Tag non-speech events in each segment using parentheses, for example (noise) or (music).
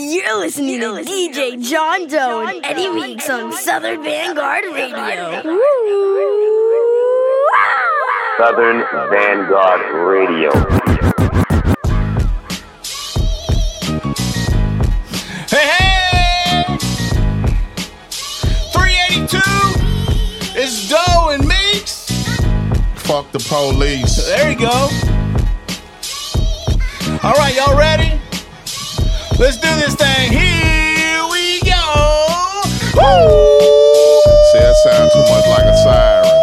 You're listening to DJ John Doe and Eddie Weeks on Southern Vangard Radio. Southern Vangard Radio. Hey, hey! 382 is Doe and Meeks. Fuck the police. There you go. All right, y'all ready? Let's do this thing. Here we go. Woo! See, that sounds too much like a siren. (laughs)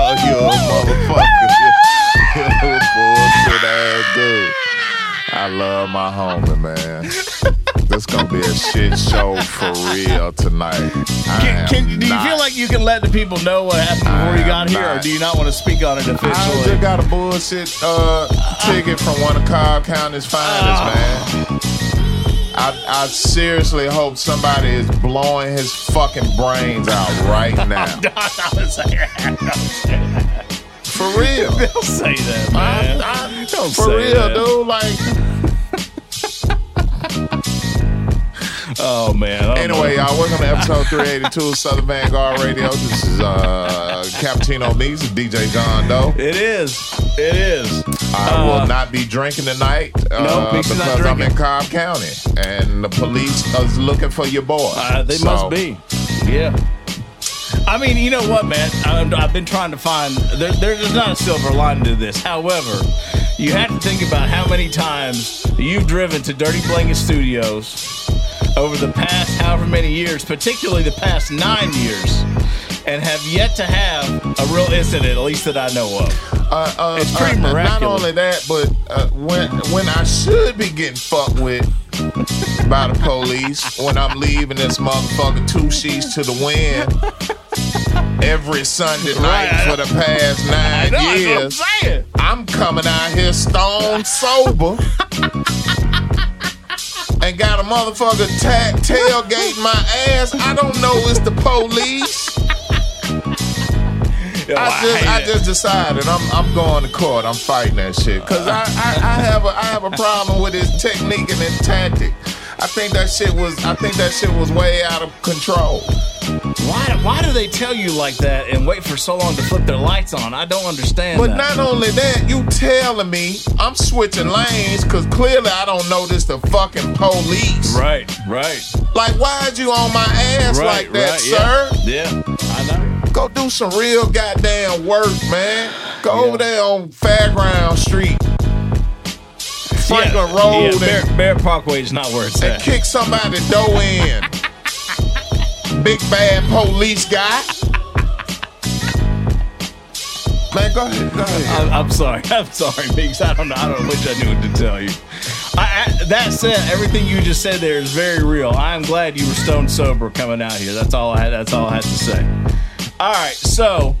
oh, you a motherfucker. (laughs) you a bullshit ass dude. I love my homie, man. This gonna be a shit show for real tonight. Can, can, do you not- feel like you can let the people know what happened before you got am here, or do you not want to speak on it officially? I just got a bullshit uh, ticket from one of Cobb County's finest, man. I, I seriously hope somebody is blowing his fucking brains out right (laughs) now. Don't say that. Don't say that. For real. (laughs) Don't say that, man. I- I- Don't for real, that. dude. Like, (laughs) Oh man. I anyway, y'all, welcome to episode 382 of Southern Vangard Radio. This is uh, Cappuccino Meeks and DJ John Doe. it is. It is. I Uh, will not be drinking tonight uh, No, Meeks is not because I'm in Cobb County and the police is looking for your boy. Uh, they So, must be. Yeah. I mean, you know what, man? I'm, I've been trying to find. There, there's not a silver lining to this. However, you have to think about how many times you've driven to Dirty Blanket Studios over the past however many years, particularly the past nine years, and have yet to have a real incident, at least that I know of. Uh, uh, It's pretty uh, Not only that, but uh, when when I should be getting fucked with by the police when I'm leaving this motherfucker two sheets to the wind every Sunday (laughs) night Right. for the past nine know, years. I'm. I'm coming out here stone sober. (laughs) And got a motherfucker ta- tailgate my ass. I don't know it's the police. Yo, I just I it. just decided I'm I'm going to court. I'm fighting that shit because I, I I have a I have a problem with his technique and his tactic. I think that shit was I think that shit was way out of control. Why, why do they tell you like that and wait for so long to flip their lights on? I don't understand. But that. not only that, you telling me I'm switching lanes because clearly I don't notice the fucking police. Right, right, Like why'd you on my ass right, like that, right, sir? Yeah, yeah, I know. Go do some real goddamn work, man. Go Yeah. over there on Fairground Street, Franklin yeah, Road, yeah, and Barrett, Barrett Parkway is not where it's and at. kick somebody door in. Big bad police guy. Man, go ahead. Go ahead. I'm, I'm sorry. (laughs) I'm sorry, Meeks. I don't know. I don't wish I knew what to tell you. I, I, that said, everything you just said there is very real. I am glad you were stone sober coming out here. That's all I had. That's all I had to say. All right, so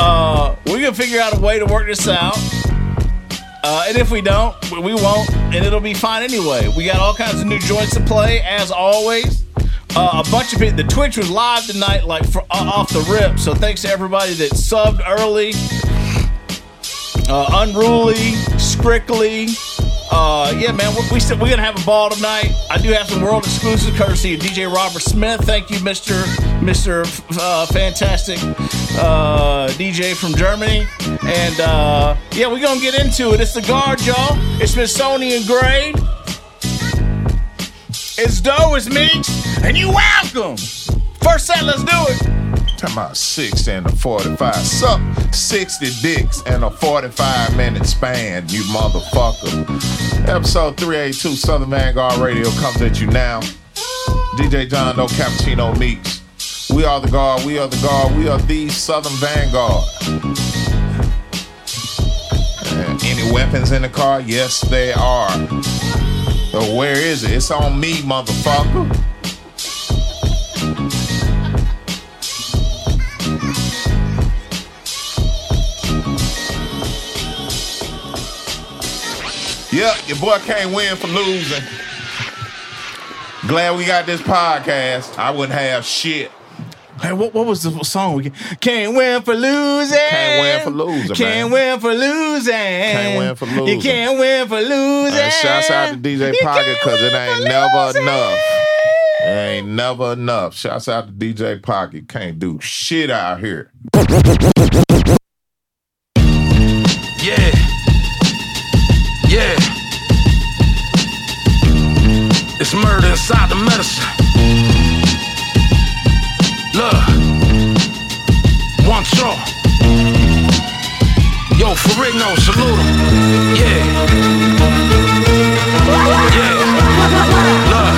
uh, we're gonna figure out a way to work this out. Uh, and if we don't, we- won't, and it'll be fine anyway. We got all kinds of new joints to play, as always. Uh, a bunch of people. The Twitch was live tonight, like for, uh, off the rip. So thanks to everybody that subbed early. Uh, Unruly, Scrickly. Uh, yeah, man, we, we said we're gonna have a ball tonight. I do have some world exclusive courtesy of DJ Robert Smith. Thank you, Mister Mister uh, Fantastic uh, DJ from Germany. And uh, yeah, we're gonna get into it. It's the guard, y'all. It's Smithsonian Grade. It's Doe, it's Meeks, and you welcome. First set, let's do it. Talking about 60 and a 45. Suck 60 dicks and a 45 minute span, you motherfucker. Episode 382 Southern Vangard Radio comes at you now. DJ John Doe Cappuccino Meeks. We are the guard, we are the guard, we are the Southern Vangard. Uh, any weapons in the car? Yes, they are. So where is it? It's on me, motherfucker. Yep, your boy can't win for losing. Glad we got this podcast. I wouldn't have shit. Hey, what, what was the song? We can't win for losing. Can't win for losing, Can't man. win for losing. Can't win for losing. You can't win for losing. And shouts out to DJ You Pocket because it ain't never losing. enough. It ain't never enough. Shouts out to DJ Pocket. Can't do shit out here. Inside the medicine. Look. One straw. Yo, Ferrigno, salute him. Yeah. Yeah. Look.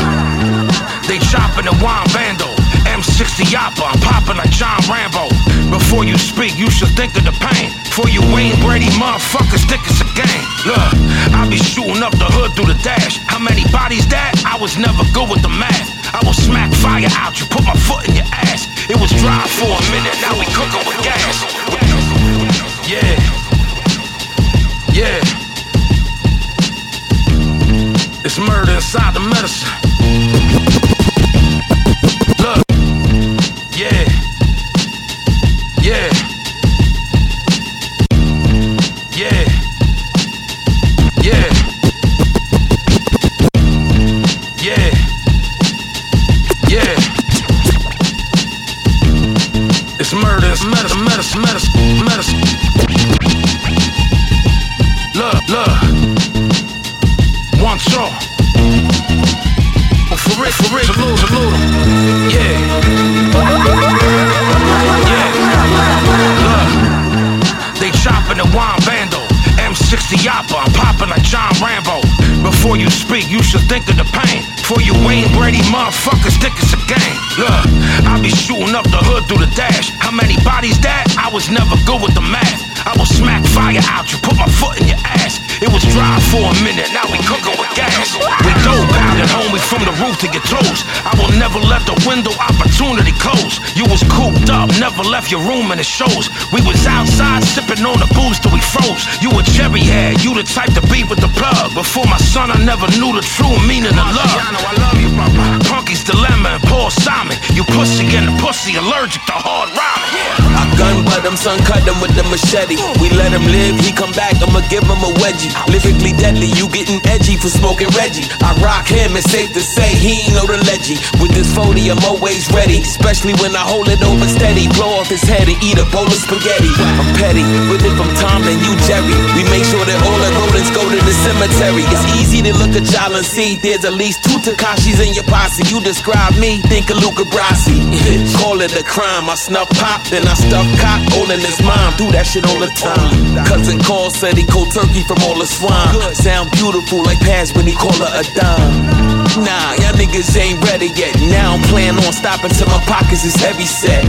They chopping the wine bando. M60 Yappa, I'm popping like John Rambo. Before you speak, you should think of the pain. For you Wayne Brady motherfuckers think it's a game. Look, I be shooting up the hood through the dash. How many bodies that? Was never good with the math. I will smack fire out, you put my foot in your ass. It was dry for left your room and it shows. We was outside sipping on the booze till we froze. You a cherry head, you the type to be with the plug. Before my son, I never knew the true meaning of love. I love you, Punky's dilemma and Paul Simon. You pussy and the pussy allergic to hard rhyming. I gun but him, son, cut him with the machete. We let him live, he come back, I'ma give him a wedgie. Lyrically deadly, you getting edgy for smoking Reggie. I rock him, it's safe to say he ain't no the leggy. With this 40, I'm always ready, especially when I hold it over steady. Blow off his head and eat a bowl of spaghetti. I'm petty, with it from Tom and you, Jerry. We make sure that all the rodents go to the cemetery. It's easy to look at y'all and see there's at least two Takashis in your posse. You describe me, think of Luca Brasi. (laughs) Call it a crime, I snuff pop, then I stuff cock, holding his mom. Do that shit all the time. Cousin call said he cold turkey from all the swine. Sound beautiful like Paz when he call her a dime. Nah, y'all niggas ain't ready yet. Now I'm planning on stopping till my pockets is heavy set.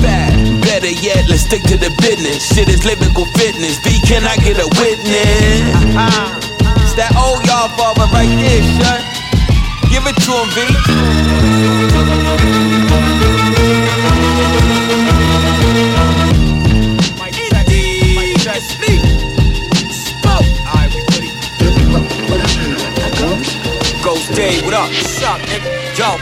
Better yet, let's stick to the business. Shit is lyrical fitness. V, can I get a witness? It's that old y'all father right there. Give it to him, V. Ghost Day, what up? What's up, nigga? Yo,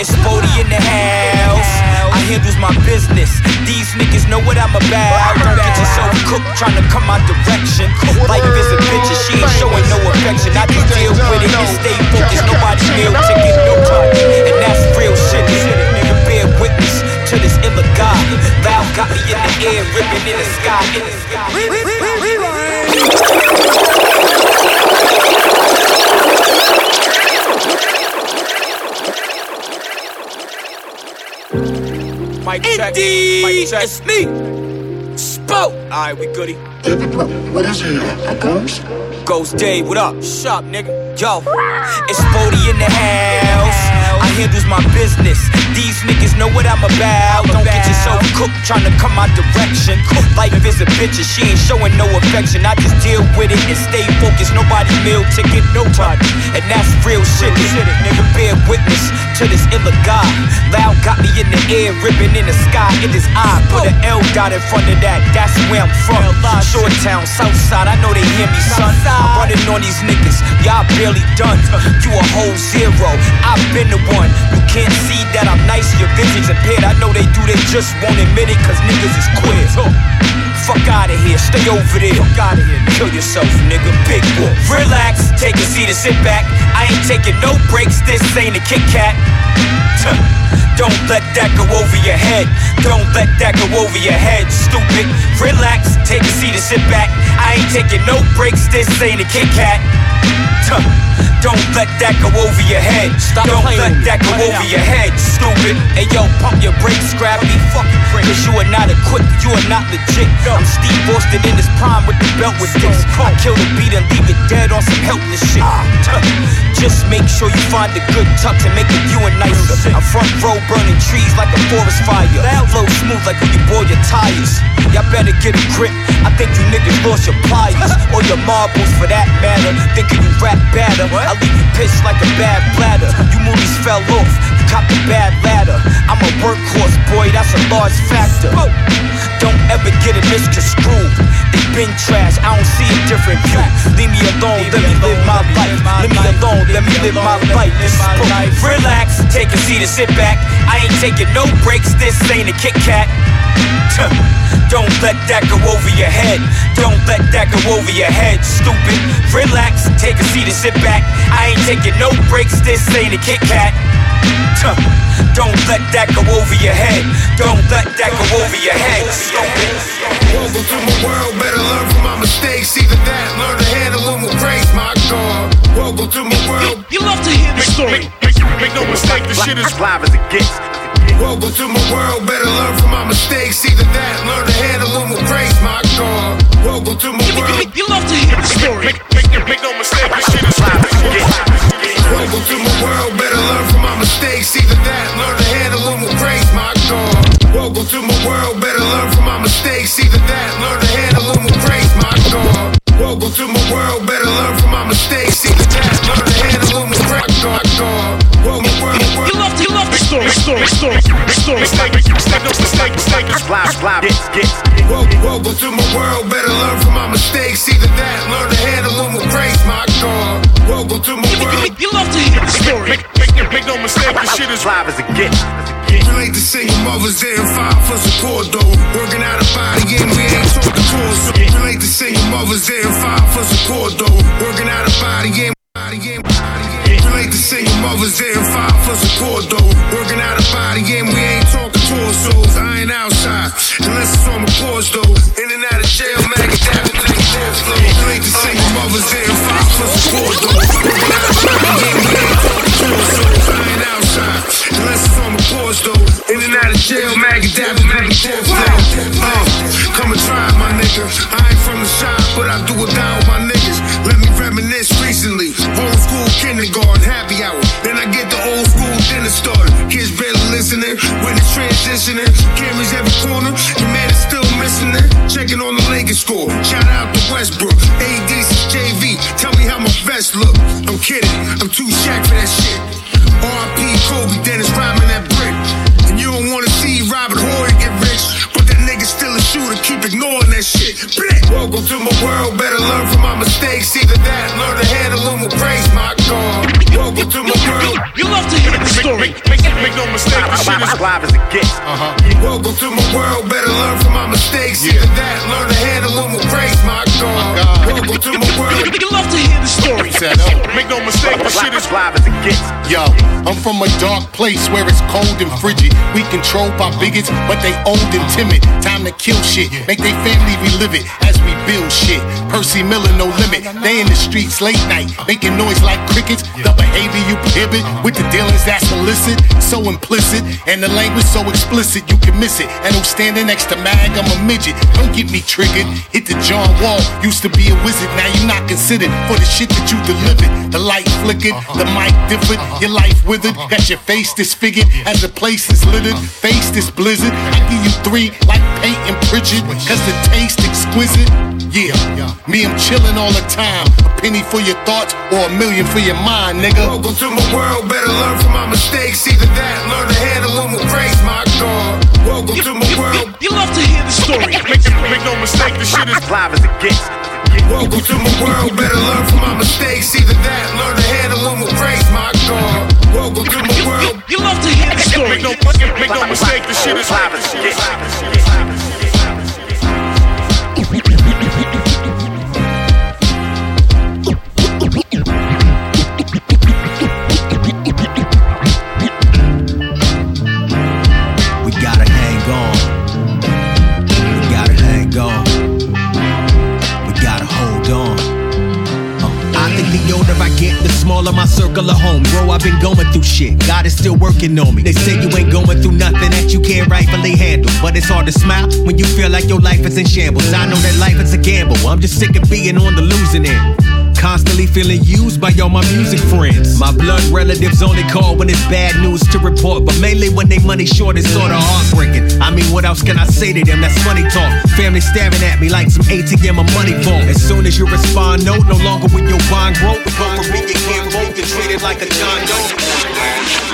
it's Bodie in the house. I handles my business. These niggas know what I'm about. Cooked trying to come my direction. Life is a bitch and she ain't showing no affection. I just deal with it and stay focused. Nobody meal ticket, no touch. And that's real shit. Nigga, bear witness to this illa God. Loud got me in the air, ripping in the sky. In the sky. Mic check. Mic check. It's me. Spoke. Alright, we goody. What is it? A ghost? Ghost Dave, what up? What's up, nigga? Yo, it's Bodie in the house. I handles my business. These niggas know what I'm about. Don't get yourself cooked trying to come my direction. Life is a bitch and she ain't showing no affection. I just deal with it and stay focused. Nobody meal ticket, nobody. And that's real shit. It, nigga, bear witness to this illa God. Loud got me in the air, ripping in the sky. It is I. Put an L dot in front of that. That's where I'm from. Short town, south side. I know they hear me, son. I'm running on these niggas. Y'all barely done. You a whole zero. I've been the one. You can't see that I'm nice, your vision's impaired. I know they do, they just won't admit it, cause niggas is queer. Fuck out of here, stay over there. Fuck out of here, kill yourself, nigga. Big wolf. Relax, take a seat and sit back. I ain't taking no breaks, this ain't a Kit Kat. Don't let that go over your head. Don't let that go over your head, stupid. Relax, take a seat and sit back. I ain't taking no breaks, this ain't a Kit Kat. Don't let that go over your head. Stop Don't playing let that go over out. your head, stupid. Hey yo, pump your brakes, scrappy. Fucking Cause you are not equipped, you are not legit. I'm Steve Austin in his prime with the belt with this. I kill the beat and leave it dead on some helpless shit. Tuh. Just make sure you find a good tuck to make the viewing nicer. I'm front row burning trees like a forest fire. That Flow smooth like when you boil your tires. Y'all better get a grip. I think you niggas lost your pliers (laughs) or your marbles for that matter. Thinking you rap better. I leave you pissed like a bad bladder. You movies fell off. You caught the bad ladder. I'm a workhorse, boy. That's a large factor. Don't ever get it misconstrued. They been trash. I don't see a different view. Leave me alone. Let me live my life. Leave me alone. Let me live my life. Relax. Take a seat and sit back. I ain't taking no breaks. This ain't a Kit Kat. Tuh. (laughs) Don't let that go over your head. Don't let that go over your head, stupid. Relax, take a seat and sit back. I ain't taking no breaks, this ain't a Kit Kat. (laughs) Don't let that go over your head. Don't let that go over your head, stupid. Welcome to my world, better learn from my mistakes. Either that, learn to handle them with grace, my God. Welcome to my world. You love to hear the story. Make, make, make no mistake, this shit is Live as it gets. Welcome to my world, better learn from my mistakes. Either that, learn to handle them with grace, my God. Welcome to my world. You love to hear the story. Make, make, make no mistake, this shit is Live as it gets. Welcome to my world, better learn from my mistakes. Either that, learn to Welcome, welcome to my world, better learn from my mistakes. Either that, learn to handle them with grace, my God. Welcome to my world. You love to hear the story. Make, make, make no mistake, this shit is Live as it gets. Relate to single mothers there and five for support though. Working out a body and we ain't talking torso. Relate to single mothers there and five for support though. Working out a body and body and body and Relate to single mothers and five for support though. Working out a body and we ain't talking torsos. I ain't outside unless it's on the porch though. In and out of jail, mag it down to the flow. Relate to single mothers and five for support though. Working out a body and we ain't talking torsos. I ain't outside unless it's on the porch though. In and out of jail, mag it down to the Uh, come and try my nigga. I ain't from the shop, but I do it down with my niggas. Reminisce recently. Old school kindergarten, happy hour. Then I get the old school dinner started. Kids barely listening when it's transitioning. Cameras every corner, your man is still missing it. Checking on the Lakers score. Shout out to Westbrook. AD JV. Tell me how my vest look. I'm kidding, I'm too shack for that shit. RP Kobe, Dennis rhyming that brick. And you don't wanna see Robert Horry get rich. But that nigga still a shooter, keep ignoring that shit. Bleh. Welcome to my world, better learn from my mistakes. Either that, learn to handle them with grace, my Welcome to my world. You love to hear the story. Make, make no mistake, this shit is Live as it gets. Welcome to my world, better learn from my mistakes. Either that, learn to handle them with grace, my God. Welcome to my world. You love to hear the story. Make no mistake, this shit is Live as it gets. Yo, I'm from a dark place where it's cold and frigid. We controlled by bigots, but they old and timid. Time to kill shit, make they family relive it as we build shit. Percy Miller, no limit. They in the streets late night, making noise like crickets. The behavior you prohibit uh-huh. with the dealings that's illicit, so implicit, and the language so explicit you can miss it. And I'm standing next to Mag, I'm a midget. Don't get me triggered. Hit the John Wall, used to be a wizard, now you're not considered for the shit that you delivered. The light flickered, uh-huh. the mic differed, uh-huh. your life withered, got your face disfigured as the place is littered. Face this blizzard, I give you three like paint and Pritchard, cause the taste exquisite. Yeah, me, I'm chillin' all the time. A penny for your thoughts or a million for your mind, nigga. Welcome to my world, better learn from my mistakes. Either that, learn to handle them with grace, my God. Welcome to my world. You love to hear the story. (laughs) Make, make no mistake, this shit is Live as it gets. Welcome to my world, better learn from my mistakes. Either that, learn to handle them with grace, my God. Welcome to my world. You, you love to hear the story. Make no mistake, the shit is live as it gets. Get, the smaller my circle of home. Bro, I've been going through shit. God is still working on me. They say you ain't going through nothing that you can't rightfully handle. But it's hard to smile when you feel like your life is in shambles. I know that life is a gamble. I'm just sick of being on the losing end. Constantly feeling used by all my music friends. My blood relatives only call when it's bad news to report, but mainly when they money short, it's sorta heartbreaking. I mean, what else can I say to them? That's money talk. Family staring at me like some ATM or money vault. As soon as you respond, no, no longer with your bond broke. Go from being can't vote to treated like a John Doe.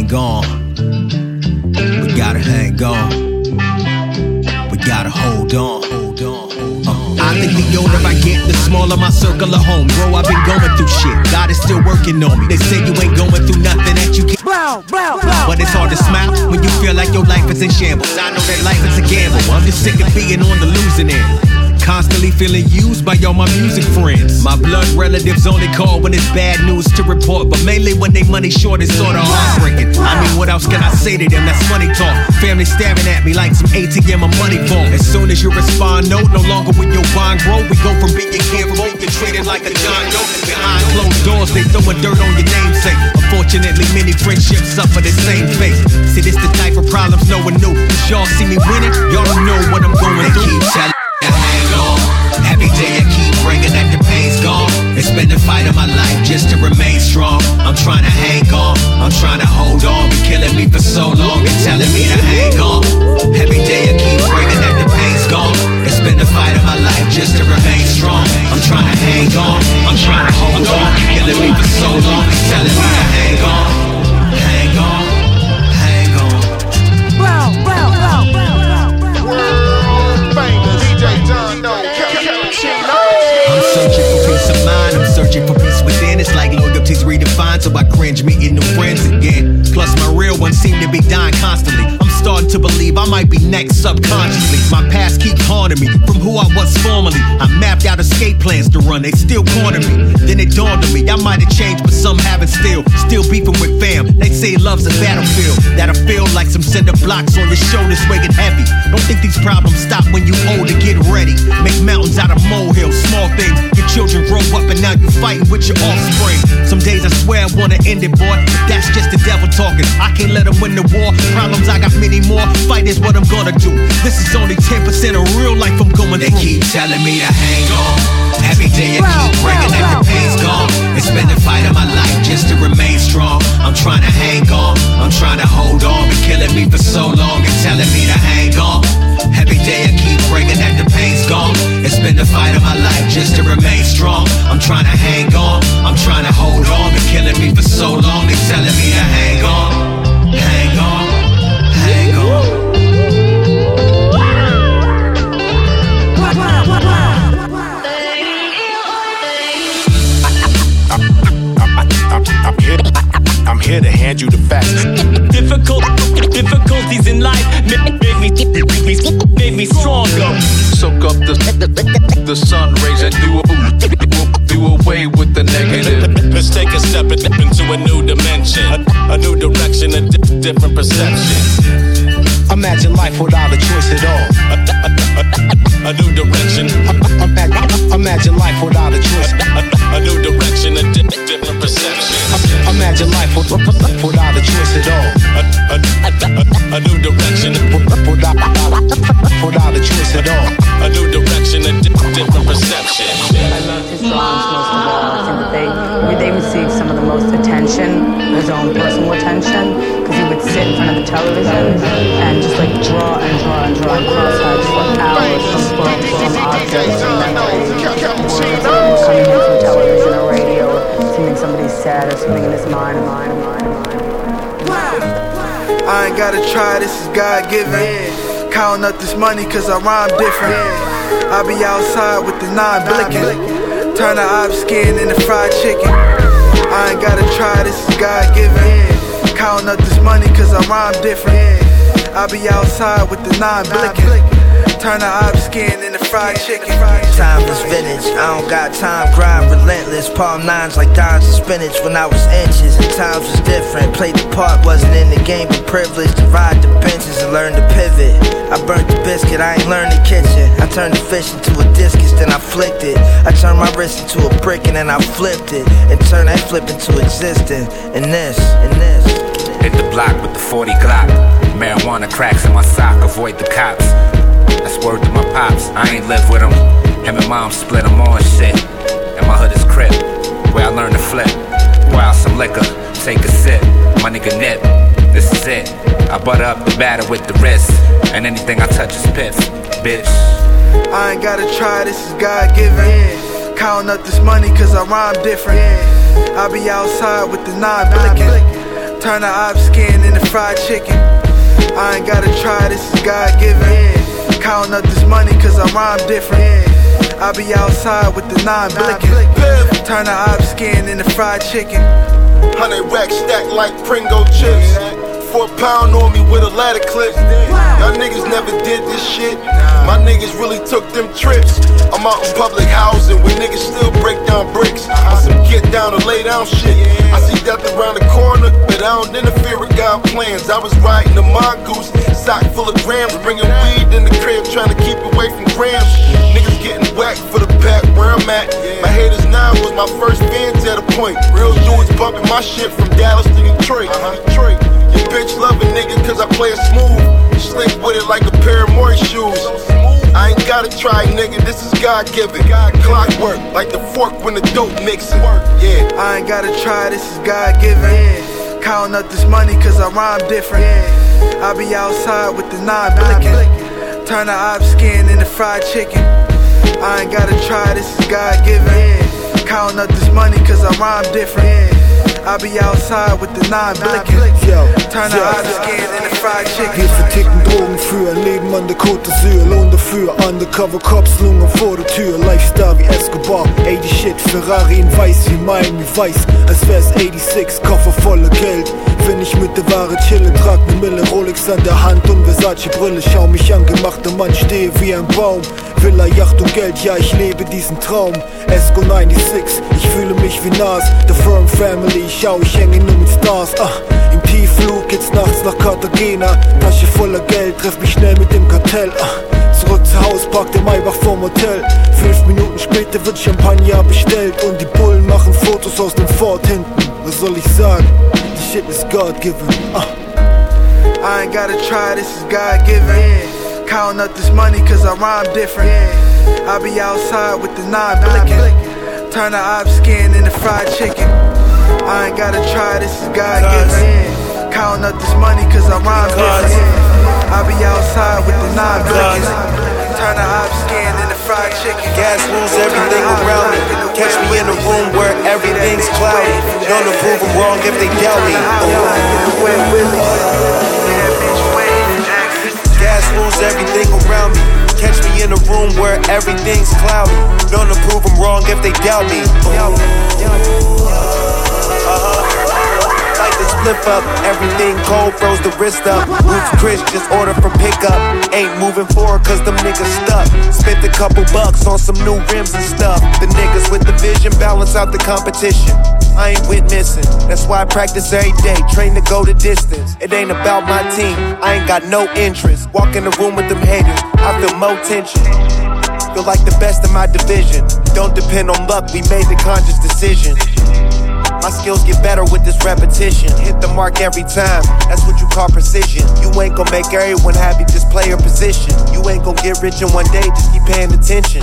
Hang on. We gotta hang on. We gotta hold on. Hold on. Uh, I think the older I get, the smaller my circle of home. Bro, I've been going through shit. God is still working on me. They say you ain't going through nothing that you can't. But it's hard to smile when you feel like your life is in shambles. I know that life is a gamble. I'm just sick of being on the losing end. Constantly feeling used by all my music friends. My blood relatives only call when it's bad news to report, but mainly when they money short, it's sorta heartbreaking. I mean, what else can I say to them? That's money talk. Family staring at me like some ATM or money vault. As soon as you respond, no, no longer with your bond grow. We go from being vote to treated like a John Doe. Behind closed doors, they throwing dirt on your namesake. Unfortunately, many friendships suffer the same fate. See, this the type of problems no one knew. Cause y'all see me winning, y'all don't know what I'm going through. Every day I keep praying that the pain's gone. It's been the fight of my life just to remain strong. I'm trying to hang on. I'm trying to hold on. Been killing me for so long and telling me to hang on. Every day I keep praying that the pain's gone. It's been the fight of my life just to remain strong. I'm trying to hang on. I'm trying to hold on. Been killing me for so long and telling me to hang on. Of. I'm searching for peace within. It's like loyalty's redefined, so I cringe meeting new friends again. Plus, my real ones seem to be dying constantly. Starting to believe I might be next subconsciously. My past keeps haunting me from who I was formerly. I mapped out escape plans to run, they still corner me. Then it dawned on me I might have changed, but some haven't still. Still beefing with fam. They say love's a battlefield. That'll feel like some cinder blocks on your shoulders weighing heavy. Don't think these problems stop when you older. Get ready. Make mountains out of molehills, small things. Your children grow up and now you're fighting with your offspring. Some days I swear I wanna end it, boy. But that's just the devil talking. I can't let him win the war. Problems I got many more. Fight is what I'm gonna do. This is only 10% of real life I'm going through. They keep telling me to hang on. Every day I keep bringing that the pain's gone. It's been the fight of my life just to remain strong. I'm trying to hang on. I'm trying to hold on. Been killing me for so long and telling me to hang on. Every day I keep bringing that the pain's gone. It's been the fight of my life just to remain strong. I'm trying to hang on. I'm trying to hold on. Been killing me for so long. They telling me to hang on. I'm here to hand you the facts. Difficult, difficulties in life make, make me, make me, make me stronger. Soak up the, the sun rays and do, do away with the negative. Let's take a step into a new dimension, a, a new direction, a di- different perception. Imagine life without a choice at all. (laughs) A, new direction, Imagine, imagine life without a choice. a, a new direction, a different perception. Imagine life without a choice at all. A, new direction, Without, without a choice at all. a new direction, a different perception. I loved his drawings most of all. Think that they they received some of the most attention, his own personal attention, because he would sit in front of the television and just like draw and draw and draw and cross eyes for hours from books, from objects, from memories, words coming in from television or radio, something sad or something in his mind, mind, mind, mind. I ain't gotta try, this is God given. Counting up this money cause I rhyme different. I be outside with the nine blinking. Turn the op skin into fried chicken. I ain't gotta try, this is God given. Counting up this money cause I rhyme different. I be outside with the nine blinking. Turn the op skin fried chicken. Timeless vintage, I don't got time, grind relentless. Palm nines like dimes and spinach when I was inches. And times was different. Played the part, wasn't in the game, but privileged to ride the benches and learn to pivot. I burnt the biscuit, I ain't learned the kitchen. I turned the fish into a discus, then I flicked it. I turned my wrist into a brick and then I flipped it. And turned that flip into existence. And this, and this. Hit the block with the 40 Glock. Marijuana cracks in my sock, avoid the cops. That's word to my pops. I ain't live with him. Him and mom split him on shit. And my hood is crib, where I learned to flip. Out some liquor, take a sip. My nigga nip, this is it. I butter up the batter with the wrist. And anything I touch is piff, bitch. I ain't gotta try, this is God given. Counting up this money cause I rhyme different. I be outside with the nine blinking. Turn the op skin into fried chicken. I ain't gotta try, this is God given. Counting up this money cause I rhyme different. I be outside with the nine blinking. Turn the op skin into fried chicken. Hundred racks stacked like Pringle chips. Four pound on me with a ladder clip. Y'all niggas never did this shit. My niggas really took them trips. I'm out in public housing where niggas still break down bricks. On some get down to lay down shit. I see death around the corner, but I don't interfere with God plans. I was riding a mongoose, sock full of grams, bringing weed in the crib, trying to keep away from grams. Niggas getting whacked for the pack where I'm at. My haters now was my first fans at a point. Real dudes bumping my shit from Dallas to Detroit. Uh-huh. Detroit. Bitch love a nigga cause I play it smooth. Slick with it like a pair of Mauri shoes. I ain't gotta try, nigga, this is God given. God clockwork, like the fork when the dope mixing. Yeah. I ain't gotta try, this is God given. Counting up this money cause I rhyme different. Yeah. I be outside with the nine blinking. Turn the op skin into fried chicken. I ain't gotta try, this is God given. Counting up this money cause I rhyme different. Yeah. I be outside with the nine blinking. Turn the op skin into fried chicken. Wir verticken Drogen für ein Leben an der Côte d'Azur. Lohn dafür, Undercover Cops, Lungen vor der Tür. Lifestyle wie Escobar, 80 Shit, Ferrari in weiß wie Miami weiß. Als wär's 86, Koffer voller Geld. Wenn ich mit der Ware chille, trag ne Mille Rolex an der Hand und Versace Brille. Schau mich an, gemachter Mann, stehe wie ein Baum. Villa, Yacht und Geld, ja ich lebe diesen Traum. Esco 96, ich fühle mich wie Nas. The Firm Family, schau ich hänge nur mit Stars. Ah, Tiefflug geht's nachts nach Cartagena. Tasche voller Geld, treff mich schnell mit dem Kartell. Ah, zurück zu Haus, park den Maybach vorm Hotel. Fünf Minuten später wird Champagner bestellt und die Bullen machen Fotos aus dem Fort hinten. Was soll ich sagen? Die Shit is God given. Ah. I ain't gotta try, this is God given. Counting up this money cause I rhyme different. I be outside with the nine blinking. Turn the op skin into fried chicken. I ain't gotta try, this is God given. Counting up this money cause I rhyme different. I be outside with the nine blinking. Turn the op skin into fried chicken. Gas rules everything around me. Catch me in a room where everything's cloudy. Gonna prove them wrong if they doubt me. Gas rules everything around me. Catch me in a room where everything's cloudy. Gonna prove them wrong if they doubt me. Split up, everything cold, froze the wrist up. Roots Chris just ordered for pickup. Ain't moving forward cause them niggas stuck. Spent a couple bucks on some new rims and stuff. The niggas with the vision balance out the competition. I ain't with missing. That's why I practice every day, train to go the distance. It ain't about my team, I ain't got no interest. Walk in the room with them haters, I feel more tension. Feel like the best in my division. Don't depend on luck, we made the conscious decision. My skills get better with this repetition. Hit the mark every time, that's what you call precision. You ain't gonna make everyone happy, just play your position. You ain't gonna get rich in one day, just keep paying attention.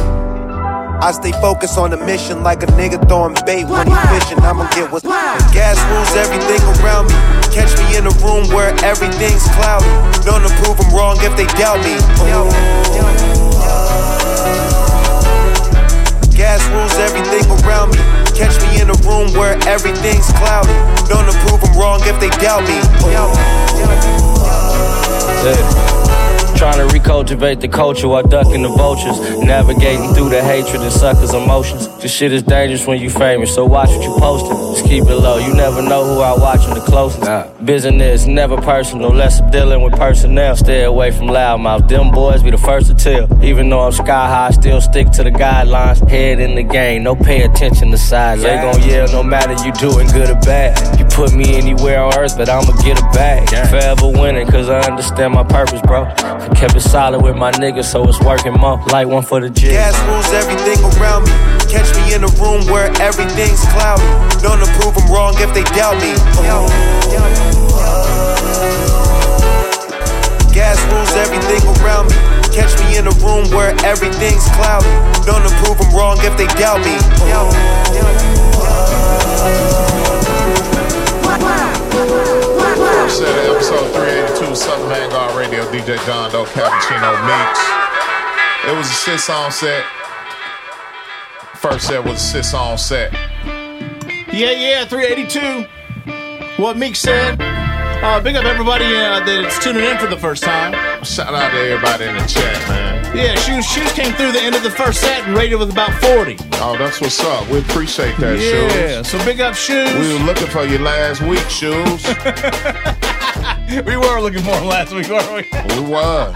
I stay focused on the mission like a nigga throwing bait when he fishing. I'ma get what's gas rules everything around me. Catch me in a room where everything's cloudy. Gonna prove them wrong if they doubt me. Gas rules everything around me. Catch me in a room where everything's cloudy. Don't approve them wrong if they doubt me. Yeah. Trying to recultivate the culture while ducking the vultures. Navigating through the hatred and suckers' emotions. This shit is dangerous when you famous, so watch what you posting. Just keep it low, you never know who I watching the closest. Business, never personal, less dealing with personnel. Stay away from loudmouth, them boys be the first to tell. Even though I'm sky high, still stick to the guidelines. Head in the game, no pay attention to sides. They gon' yell no matter you doing good or bad. You put me anywhere on earth, but I'ma get it back. Forever winning, cause I understand my purpose, bro. I kept it solid with my niggas, so it's working more. Like one for the jig. Gas rules everything around me. Catch me in a room where everything's cloudy. Don't approve them wrong if they doubt me. Gas rules everything around me. Catch me in a room where everything's cloudy. Don't approve them wrong if they doubt me. First set episode 382, Southern Vangard Radio, DJ John Doe, Cappuccino Meeks. It was a six song set. First set was a six song set. Yeah, yeah, 382. What Meek said. Uh, big up everybody uh, that's tuning in for the first time. Shout out to everybody in the chat, man. Yeah, Shoes Shoes came through the end of the first set and rated with about 40. Oh, that's what's up. We appreciate that, Yeah, Shoes. Yeah, so big up Shoes. We were looking for you last week, Shoes. (laughs) we were looking for him last week, weren't we? We were.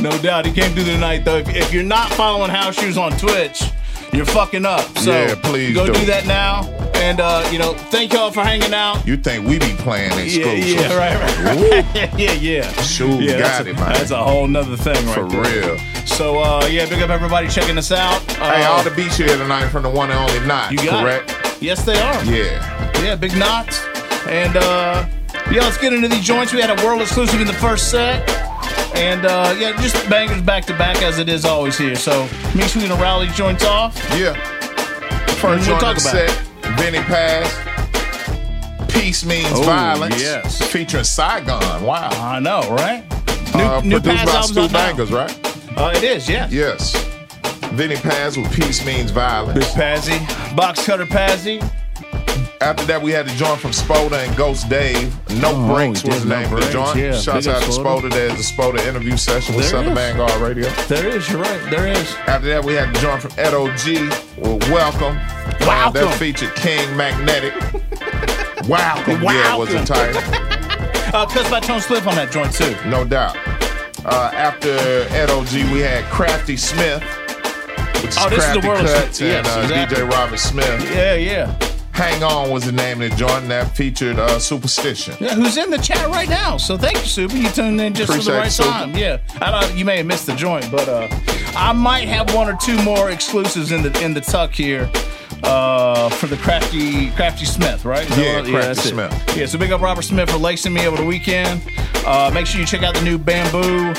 No doubt. He came through tonight, though. If, if you're not following House Shoes on Twitch, you're fucking up. So Yeah, please go do. do that now. And, uh, you know, thank y'all for hanging out. You think we be playing Yeah, exclusive? yeah, yeah, right, right. (laughs) yeah, yeah. Shoes yeah, that's got a, it, man. That's a whole nother thing, right For there. real. So, uh, yeah, big up everybody checking us out. Uh, hey, all the beats here tonight from the one and only Nottz, You got correct? it. Yes, they are. Yeah. Yeah, big Nottz. And uh yeah, let's get into these joints. We had a world exclusive in the first set. And uh yeah, just bangers back to back as it is always here. So make sure we gonna rally joints off. Yeah. First we'll joint talk of the set, Vinnie Paz. Peace means Oh, violence. yes. Featuring Saigon. Wow. I know, right? New, Uh, new produced Paz by Stu out now. Bangers, right? Uh, it is, yeah. Yes. Vinnie Paz with Peace Means Violence. Big Pazzy. Box Cutter Pazzy. After that, we had the joint from Spoda and Ghost Dave. No Oh, Breaks was the No name of the joint. yeah. Shouts out to Spoda. There's a Spoda interview session with There Southern is. Vangard Radio. There is, you're right. There is. After that, we had the joint from Edo G with Welcome. Uh, Welcome. that featured King Magnetic. (laughs) Welcome. Yeah, was the title. (laughs) Uh cuts by Tone Spliff on that joint too. No doubt. Uh, after Edo G, we had Krafty Smith. Which is Oh, this is the Crafty world of- Cuts yes, and uh, exactly. DJ Robert Smith. Yeah, yeah. Hang On was the name of the joint, that featured uh, Supastition. Yeah, who's in the chat right now? So thank you, Super. You tuned in just for the right it, Super. time. Yeah, I don't, you may have missed the joint, but uh, I might have one or two more exclusives in the in the tuck here uh, for the crafty Krafty Smith, right? Yeah, what- Crafty it. Smith. Yeah, so big up Robert Smith for lacing me over the weekend. Uh, make sure you check out the new Bamboo.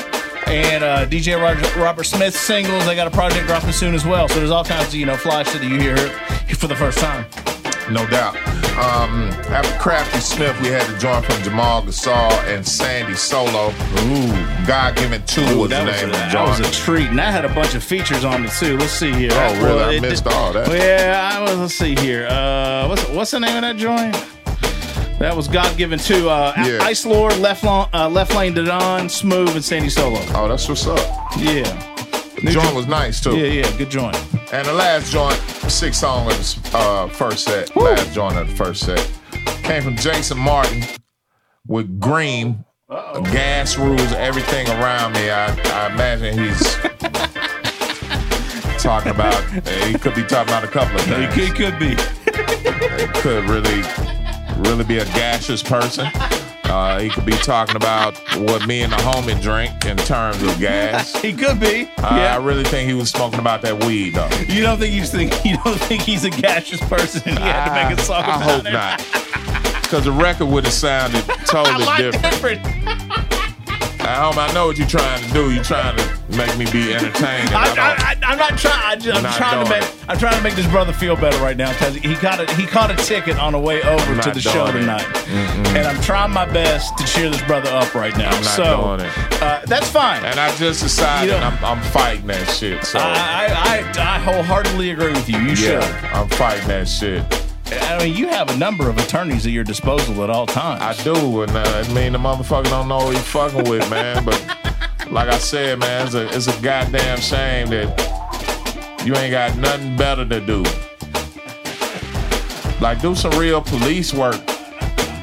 And uh, DJ Roger, Robert Smith singles. They got a project dropping soon as well. So there's all kinds of you know fly shit that you hear for the first time. No doubt. Um, after Krafty Smith, we had the joint from Jamal Gasol and Sandy Solo. Ooh, God Given 2 was the was name a, of the that was a treat, and that had a bunch of features on it too. Let's see here. Oh, really? I missed all that. Yeah, I was, let's see here. Uh, what's what's the name of that joint? That was God Given Two. Uh, Yeah. Ice Lord, Left, Lane, uh, Left Lane, Dadon, Smooth, and Sandy Solo. Oh, that's what's up. Yeah. The joint was nice, too. Yeah, yeah, good joint. And the last joint, six songs, uh, first set, last joint of the first set, came from Jason Martin with Green. Gas rules everything around me. I, I imagine he's (laughs) talking about. he could be talking about a couple of He things. could, he could be. He could really, really be a gaseous person. (laughs) Uh, he could be talking about what me and the homie drink in terms of gas. (laughs) He could be. Uh, I really think he was smoking about that weed though. You don't think you think (laughs) you don't think he's a gaseous person and he had to make a song I hope it? not. Because the record would have sounded (laughs) totally I different. different. I know what you're trying to do. You're trying to make me be entertained. I, I I, I, I'm not trying. I just, I'm trying to make. I'm trying to make this brother feel better right now because he caught a he caught a ticket on the way over to the show it. tonight, Mm-mm. and I'm trying my best to cheer this brother up right now. I'm not so doing it. Uh, that's fine. and I just decided You know- I'm, I'm fighting that shit. So I, I, I I wholeheartedly agree with you. You yeah, should. I'm fighting that shit. I mean, you have a number of attorneys at your disposal at all times. I do, and uh, I mean the motherfucker don't know what he's fucking with, man. But like I said, man, it's a it's a goddamn shame that you ain't got nothing better to do. Like do some real police work.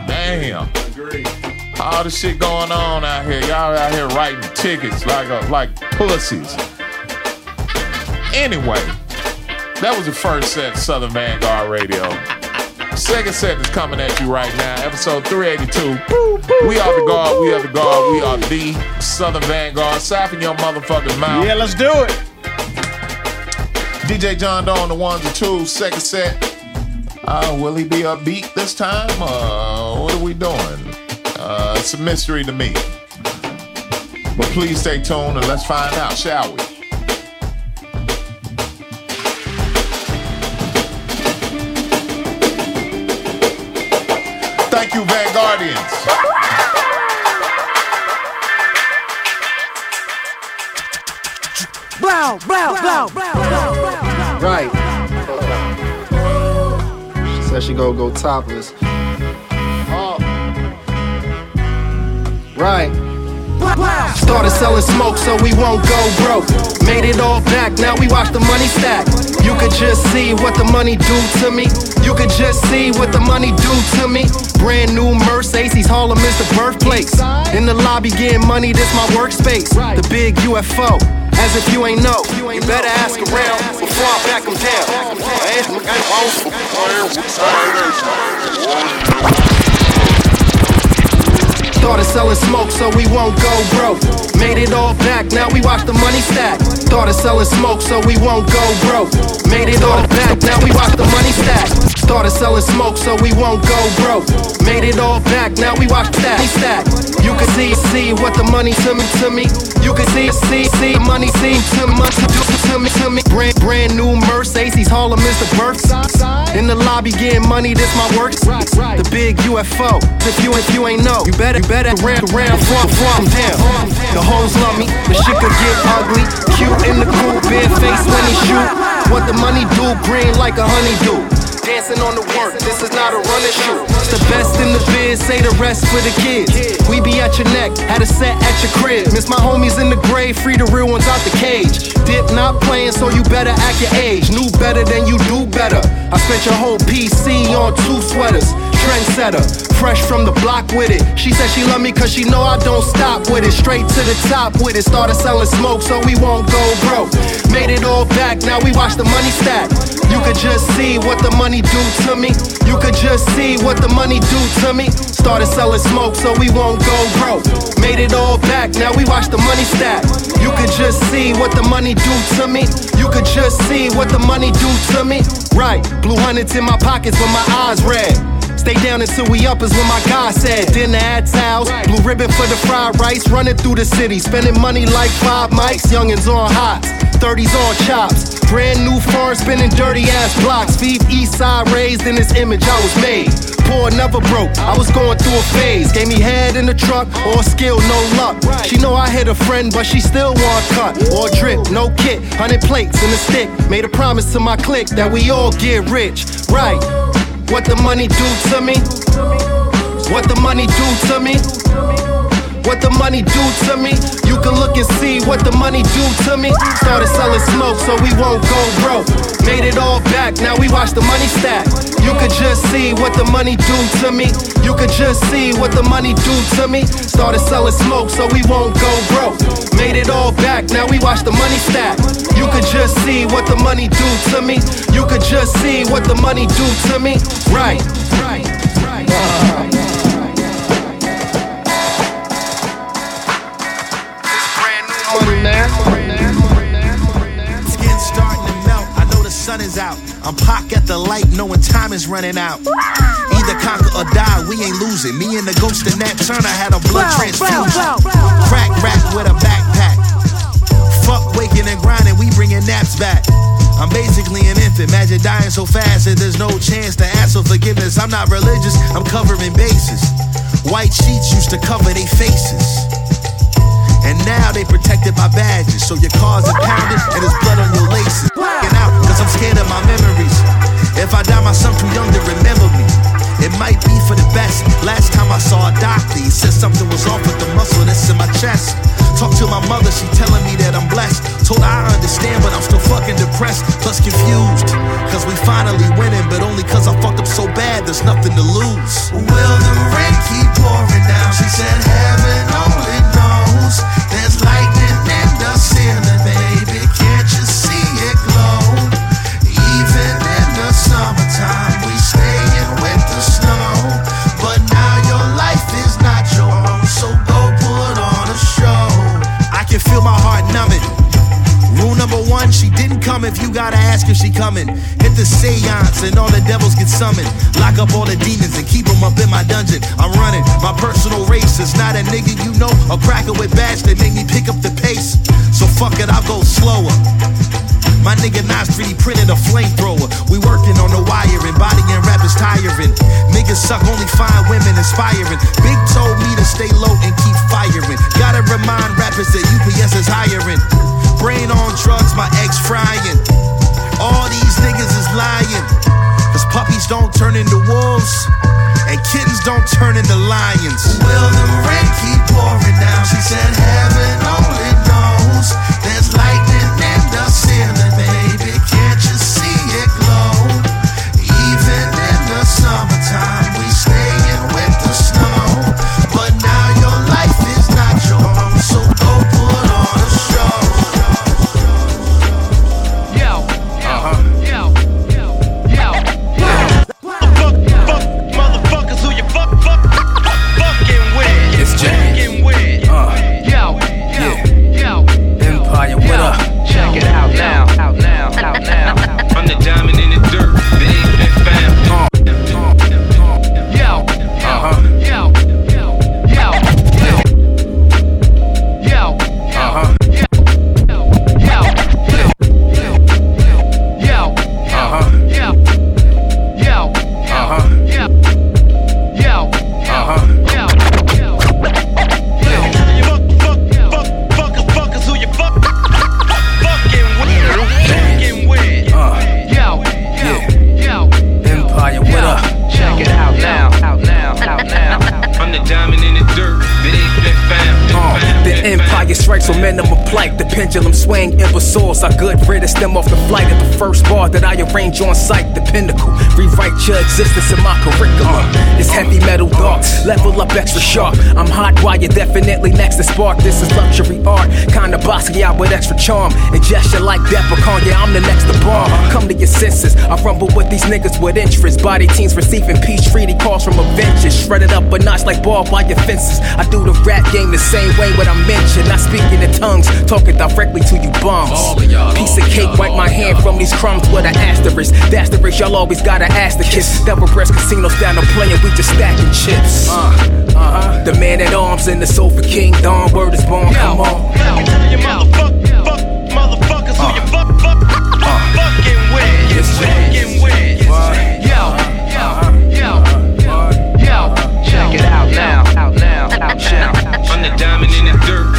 Damn. Agree. All the shit going on out here. Y'all out here writing tickets like a, like pussies. Anyway, that was the first set, Southern Vangard Radio. Second set is coming at you right now, episode 382. We are the guard, we are the guard, we are the Southern Vangard. Sap in your motherfucking mouth. Yeah, let's do it. DJ John Doe on the ones and twos. Second set. Uh, will he be upbeat this time? Uh, what are we doing? Uh, it's a mystery to me. But please stay tuned and let's find out, shall we? Thank you, Vangardians. Blow, blow, blow, blow, blow. Right. She said she gonna go topless. Oh. Right. Started selling smoke so we won't go broke. Made it all back, now we watch the money stack. You could just see what the money do to me. You could just see what the money do to me. Brand new Mercedes, Harlem is the birthplace. In the lobby getting money, this my workspace. The big UFO. As if you ain't know, you better ask around before I back them down. Started selling smoke so we won't go broke. Made it all back, now we watch the money stack. Started selling smoke so we won't go broke. Made it all back, now we watch the money stack. Started selling smoke so we won't go broke. Made it all back, now we watch that stack. You can see, see what the money to me, to me. You can see, see, see money seem to much to do to me, to me. Brand, brand new Mercedes, Harlem is the birth. In the lobby getting money, this my work. The big UFO. If you if you ain't know, you better you better ram ram from from down. The hoes love me, the shit could get ugly. Cute in the cool, bare face when he shoot. What the money do, green like a honeydew. Dancing on the work, this is not a run and shoot. It's the best in the biz, say the rest for the kids. We be at your neck, had a set at your crib. Miss my homies in the grave, free the real ones out the cage. Dip not playing, so you better act your age. Knew better than you do better. I spent your whole PC on two sweaters. Trendsetter, fresh from the block with it. She said she love me cause she know I don't stop with it. Straight to the top with it. Started selling smoke so we won't go broke. Made it all back, now we watch the money stack. You could just see what the money do to me. You could just see what the money do to me. Started selling smoke so we won't go broke. Made it all back, now we watch the money stack. You could just see what the money do to me. You could just see what the money do to me. Right, blue hundreds in my pockets but my eyes red. Stay down until we up is what my guy said. Dinner at Towels, blue ribbon for the fried rice. Running through the city, spending money like five mics. Youngins on hots, 30s on chops. Brand new foreign spinning dirty ass blocks. Feed East Side raised in this image I was made. Poor never broke, I was going through a phase. Gave me head in the truck, or skill, no luck. She know I hit a friend, but she still want cut. Or drip, no kit, hundred plates in a stick. Made a promise to my clique that we all get rich. Right. What the money do to me? What the money do to me? What the money do to me? You can look and see what the money do to me. Started selling smoke so we won't go broke. Made it all back, now we watch the money stack. You could just see what the money do to me. You could just see what the money do to me. Started selling smoke so we won't go broke. Made it all back, now we watch the money stack. You could just see what the money do to me. You could just see what the money do to me. Right, right, right. Skin I'm Pac at the light, knowing time is running out. Either conquer or die, we ain't losing. Me and the ghost in that Turner had a blood transfusion. Crack rap with a backpack. Fuck waking and grinding, we bringing naps back. I'm basically an infant, imagine dying so fast that there's no chance to ask for forgiveness. I'm not religious, I'm covering bases. White sheets used to cover their faces. And now they protected by badges. So your car's are pounded and there's blood on your laces. Get out, cause I'm scared of my memories. If I die, my son too young to remember me. It might be for the best. Last time I saw a doctor, he said something was off with the muscle that's in my chest. Talk to my mother, she telling me that I'm blessed. Told I understand, but I'm still fucking depressed, plus confused. Cause we finally winning, but only cause I fucked up so bad, there's nothing to lose. Will the rain keep pouring down? She said, heaven only there's lightning come if you gotta ask if she coming. Hit the seance and all the devils get summoned. Lock up all the demons and keep them up in my dungeon. I'm running my personal race. It's not a nigga you know, a cracker with badge that make me pick up the pace. So fuck it, I'll go slower. My nigga Nas 3D printed a flamethrower. We working on the wiring, body and rap is tiring. Niggas suck only fine women inspiring. Big told me to stay low and keep firing. Gotta remind rappers that UPS is hiring. Brain on drugs, my ex frying. All these niggas is lying. Cause puppies don't turn into wolves. And kittens don't turn into lions. Will the rain keep pouring down? She said, Heaven only knows. Pendulum swing, imbeciles. I good riddance them off the flight at the first bar that I arrange on site. The pinnacle, rewrite your existence in my curriculum. It's heavy metal dark, level up extra sharp. I'm hot wired, definitely next to spark. This is luxury art, kinda Basquiat with extra charm. And gesture like Leprechaun, yeah, I'm the next to bomb. Come to your senses. I rumble with these niggas with interest. Body teams receiving peace treaty calls from Avengers. Shredded up a notch like barbed wire fences. I do the rap game the same way when I mention. Not speaking in tongues, talking directly to you bums. Piece of cake, wipe my hand from these crumbs with an asterisk. That's the risk, y'all always gotta ask the kiss. Double breast casinos down the playing, we just stacking chips. Uh, uh-huh. The man at arms in the sofa king, Don word is born. Come on. Yo, yo, yo, check it out now, out now, out now. I'm the diamond in the dirt.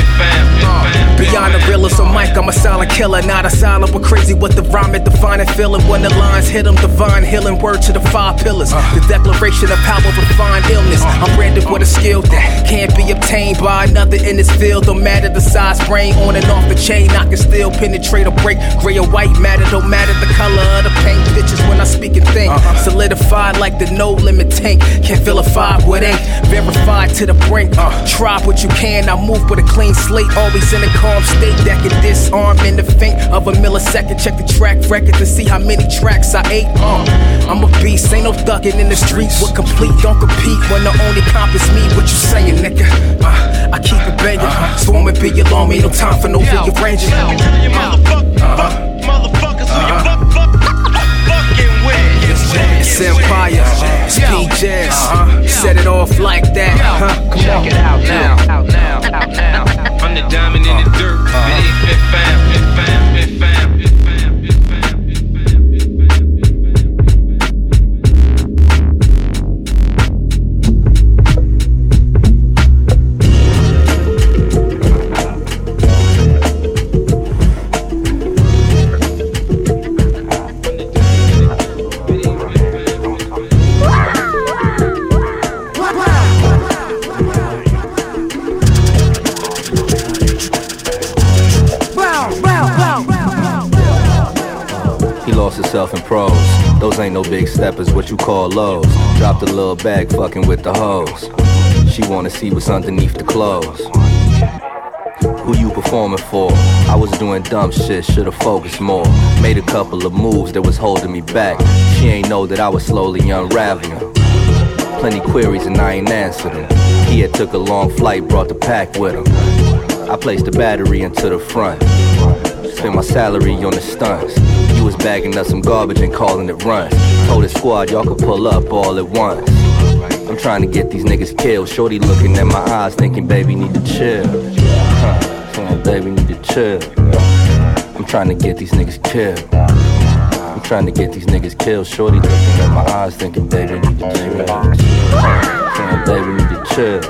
Big, big uh, fam. Big fam. big Beyond the realest on mic, I'm a silent killer, not a silent but crazy with the rhyme and defining feeling. When the lines hit 'em, divine healing, word to the five pillars. Uh. The declaration of power, refined illness. Uh. I'm branded with a skill that can't be obtained by another in this field. Don't matter the size, brain on and off the chain. I can still penetrate or break. Gray or white matter, don't matter the color of the paint. Bitches when I speak and think. Uh-huh. Solidified like the no limit tank. Can't vilify what ain't. Verified to the brink. Try what you can. I move with a clean slate. Always in a calm state that can disarm in the faint of a millisecond. Check the track record to see how many tracks I ate. Uh, I'm a beast. Ain't no thugging in the streets. What complete? Don't compete when the only comp is me. What you saying, nigga? Uh, I keep it banging. Swarming, be alone. Me no time for no. You motherfuck, fuck, motherfuckers who It's Empire, Speed Jazz. Set it off like that. Huh? Come Check on. it out now, out now, out now. I'm the diamond in the dirt. Big, big fam. Big fam. Big Himself in prose. Those ain't no big steppers, what you call lows. Dropped a little bag, fucking with the hoes. She wanna see what's underneath the clothes. Who you performing for? I was doing dumb shit, should've focused more. Made a couple of moves that was holding me back. She ain't know that I was slowly unraveling. Plenty queries and I ain't answered them. He had took a long flight, brought the pack with him. I placed the battery into the front. Spent my salary on the stunts. You was bagging up some garbage and calling it runs. Told his squad y'all could pull up all at once. I'm trying to get these niggas killed. Shorty looking at my eyes, thinking, baby, need to chill. Huh, baby, need to chill. I'm trying to get these niggas killed. I'm trying to get these niggas killed. Shorty looking at my eyes, thinking, baby, need to chill. Huh, baby, need to chill.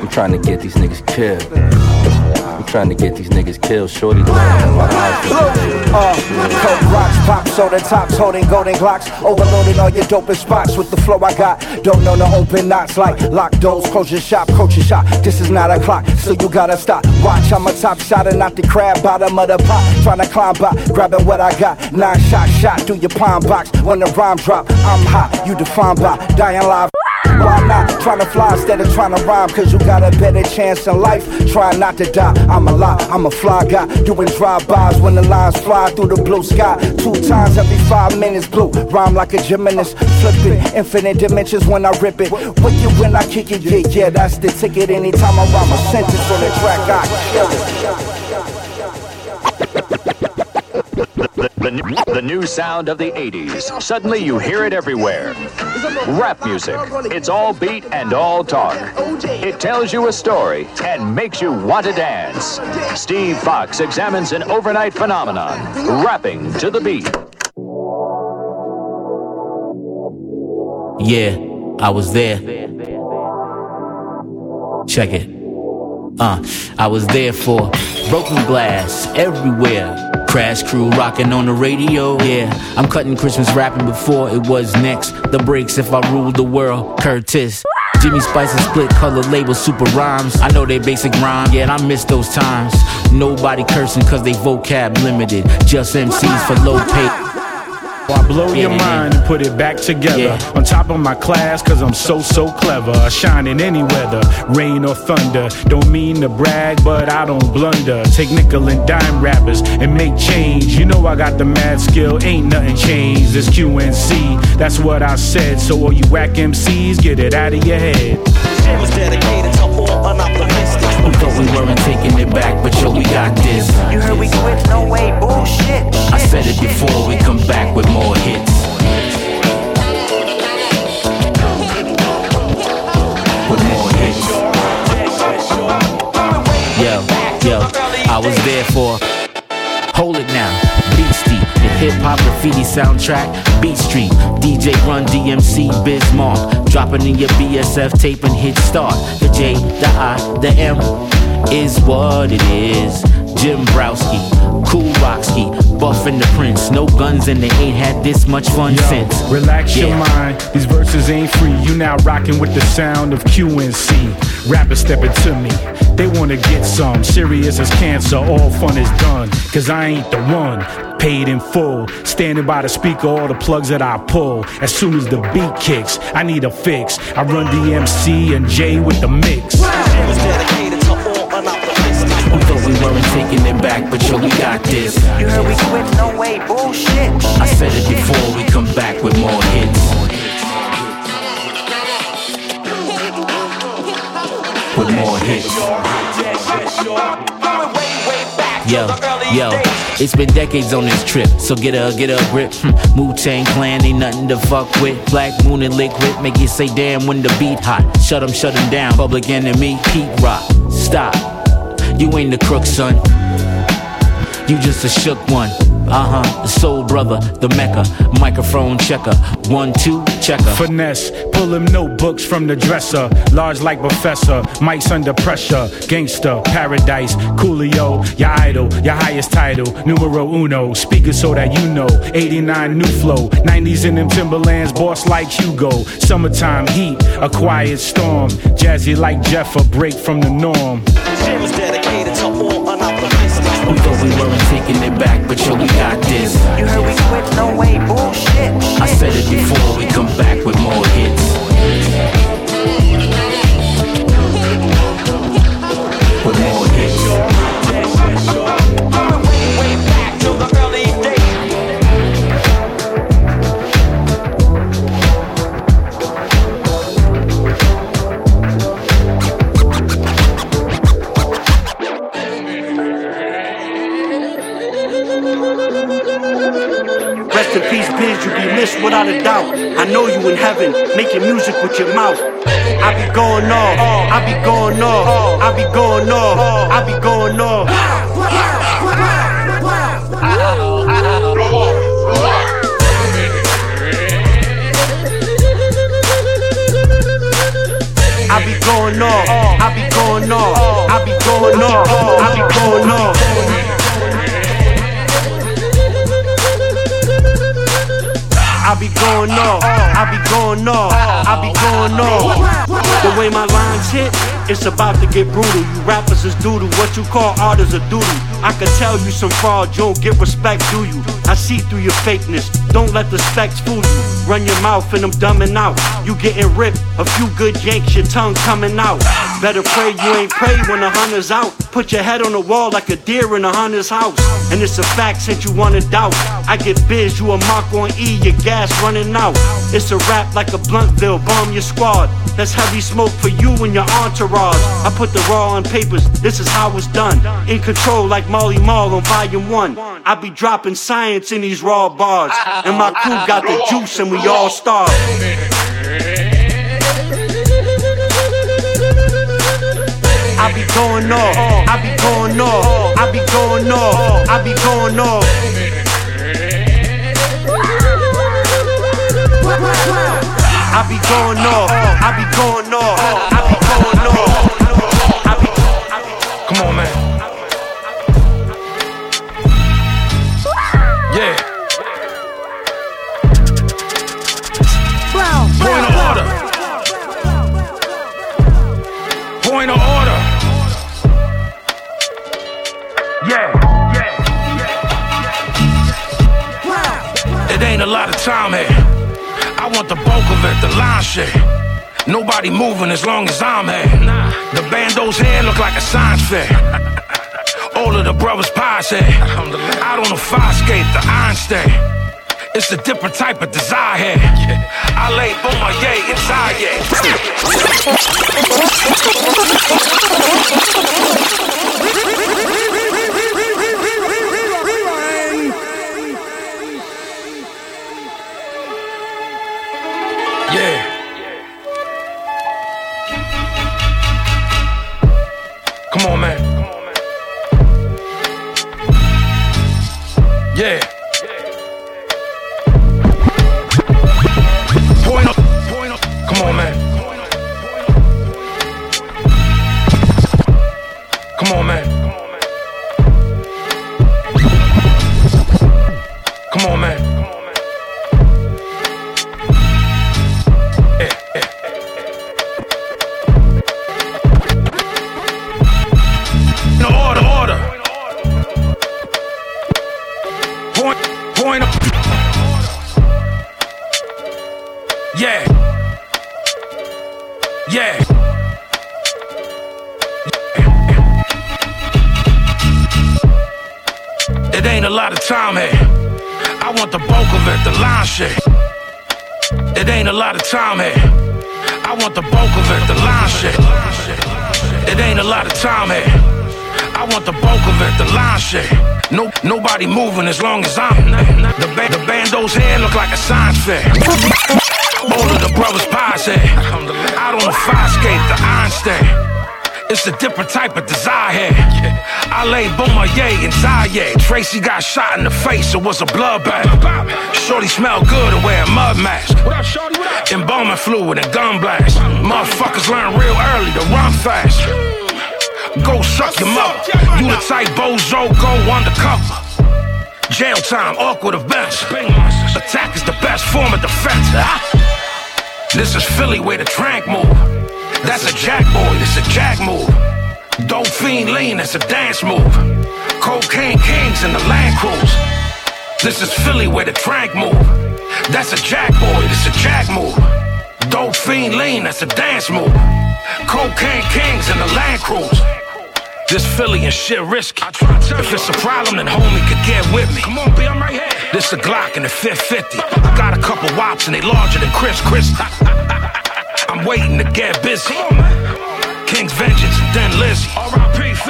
I'm trying to get these niggas killed. Trying to get these niggas killed. Shorty baby, Uh, coke rocks, pop soda tops, holding golden glocks, overloading all your dopest spots with the flow I got. Don't know no open knots like lock doors, close your shop, coach your shot. This is not a clock, so you gotta stop. Watch, I'm a top shot and not the crab bottom of the pot. Trying to climb by, grabbing what I got. Nine shot, shot through your palm box. When the rhyme drop, I'm hot, you define by dying live. Why not? Tryna fly instead of tryna rhyme, cause you got a better chance in life. Try not to die. I'm a lie, I'm a fly guy. Doing drive-bys when the lines fly through the blue sky. Two times every five minutes, blue. Rhyme like a gymnast. Flipping infinite dimensions when I rip it. Wicked when I kick it, yeah, yeah, that's the ticket. Anytime I rhyme a sentence on the track, I kill it. The new sound of the 80s. Suddenly you hear it everywhere. Rap music. It's all beat and all talk. It tells you a story and makes you want to dance. Steve Fox examines an overnight phenomenon, rapping to the beat. Yeah, I was there. Check it. Uh, I was there for broken glass everywhere. Crash crew rocking on the radio. Yeah, I'm cutting Christmas rapping before it was next. The breaks if I ruled the world. Curtis. Jimmy Spice's split color label super rhymes. I know they basic rhyme, yeah, and I miss those times. Nobody cursing cause they vocab limited. Just MCs for low pay. I blow your Yeah, yeah. mind and put it back together. Yeah. On top of my class, cause I'm so, so clever. I shine in any weather, rain or thunder. Don't mean to brag, but I don't blunder. Take nickel and dime rappers and make change. You know I got the mad skill, ain't nothing changed. It's QNC, that's what I said. So all you whack MCs, get it out of your head. It was dedicated to all unoptimistic. Who thought we weren't taking it back, but yo, we got this. You heard we quit, no way, bullshit. I said it before, we come back with more hits. With more hits. Yo, yo, I was there for Hold It Now, hip hop graffiti soundtrack, Beat Street, DJ Run DMC, Bismarck, dropping in your BSF tape and hit start. The J, the I, the M is what it is. Jim Browski, Cool Rocksky, Buff and the Prince, no guns and they ain't had this much fun since. Relax your mind, these verses ain't free. You now rocking with the sound of QNC. Rappers stepping to me, they wanna get some. Serious as cancer, all fun is done. Cause I ain't the one, paid in full. Standing by the speaker, all the plugs that I pull. As soon as the beat kicks, I need a fix. I run DMC and J with the mix. Who thought we weren't taking it back, but yo, we got this. You heard we quit, no way, bullshit. I said it before, we come back with more hits. With more hits. Yo, yo, it's been decades on this trip, so get a get a grip. Hmm, Wu Tang Clan ain't nothing to fuck with. Black Moon and Liquid make you say damn when the beat hot. Shut 'em, shut 'em down. Public Enemy, Pete Rock. Stop. You ain't the crook, son. You just a shook one. Uh huh. The soul brother, the Mecca, microphone checker. One, two, checker. Finesse, pull them notebooks from the dresser. Large like professor, mics under pressure. Gangster, paradise, Coolio, your idol, your highest title. Numero uno, speaker so that you know. 89 new flow, 90s in them Timberlands, boss like Hugo. Summertime heat, a quiet storm. Jazzy like Jeff, a break from the norm jam dedicated to all unoperationists. We thought we weren't taking it back, but yo, we got this. You heard we quit, no way, bullshit. I said it before, we come back with more hits. With more without a doubt. I know you in heaven, making music with your mouth. I be going off, I be going off, I be going off, I be going off. I be going off, I be going off, I be going off, I be going off. I be going off, I be going off, I be going off. The way my lines hit, it's about to get brutal. You rappers is doodle, what you call art is a doodle. I can tell you some fraud, you don't get respect, do you? I see through your fakeness, don't let the specs fool you. Run your mouth and I'm dumbing out. You getting ripped, a few good yanks, your tongue coming out. Better pray you ain't pray when the hunter's out. Put your head on the wall like a deer in a hunter's house. And it's a fact since you wanna doubt. I get biz, you a mark on E, your gas running out. It's a rap like a Bluntville, bomb your squad. That's heavy smoke for you and your entourage. I put the raw on papers, this is how it's done. In control like Marley Marl on volume one. I be dropping science in these raw bars. And my crew got the juice and we all starve. I be going off, I be going off, I be going off, I be going off. I be going off, I be going off, I be going off. Come on, man. Yeah. Point of order. Point of order. Yeah. It ain't a lot of time here. Want the bulk of it, the line shit. Nobody moving as long as I'm here. The bandos here look like a science fair. All of the brothers pies here. Out on the fire skate, the stay. It's a different type of desire here. I lay yay inside (laughs) bulk of it, the line shit. It ain't a lot of time here. I want the bulk of it, the line shit. It ain't a lot of time here. I want the bulk of it, the line shit. No, nobody moving as long as I'm. The, ba- the bandos here look like a science fair. All of the brothers pies here. Out on the fire skate, the stay. It's a different type of desire here. I lay yay and Zaye. Tracy got shot in the face, it was a bloodbath. Shorty smell good and wear a mud mask. Embalming fluid and gun blast. Motherfuckers learn real early to run fast. Go suck your mother. You the type bozo, go undercover. Jail time, awkward events. Attack is the best form of defense. This is Philly where the trank move. That's a jack boy, this a jack move. Dope fiend lean, that's a dance move. Cocaine kings in the land cruise. This is Philly where the trank move. That's a jack boy, this a jack move. Dope fiend lean, that's a dance move. Cocaine kings in the Land Cruise. This Philly and shit risky. If it's a problem, then homie could get with me. Come on, B, I'm right here. This a Glock in the 550. I got a couple wops and they larger than Chris Christie. (laughs) I'm waiting to get busy. King's Vengeance, then Lizzie.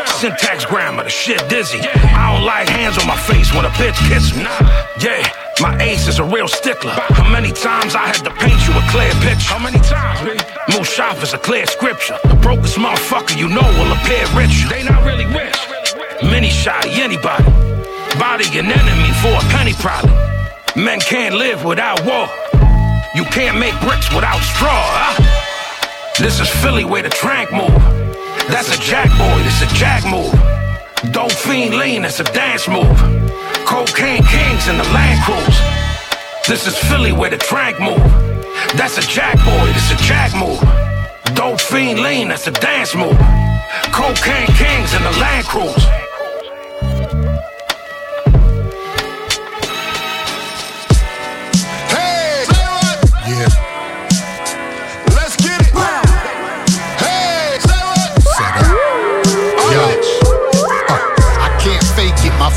Syntax grammar, the shit dizzy. I don't like hands on my face when a bitch kiss me. Yeah, my ace is a real stickler. How many times I had to paint you a clear picture? How many times, B? Mushaf is a clear scripture. The brokest motherfucker you know will appear rich. They not really rich. Many shoddy, anybody. Body an enemy for a penny probably. Men can't live without war. You can't make bricks without straw. Huh? This is Philly where the trank move. That's a jack boy, this a jack move. Dope fiend lean, that's a dance move. Cocaine kings in the Land Cruise. This is Philly where the trank move. That's a jack boy, this a jack move. Dope fiend lean, that's a dance move. Cocaine kings in the Land Cruise.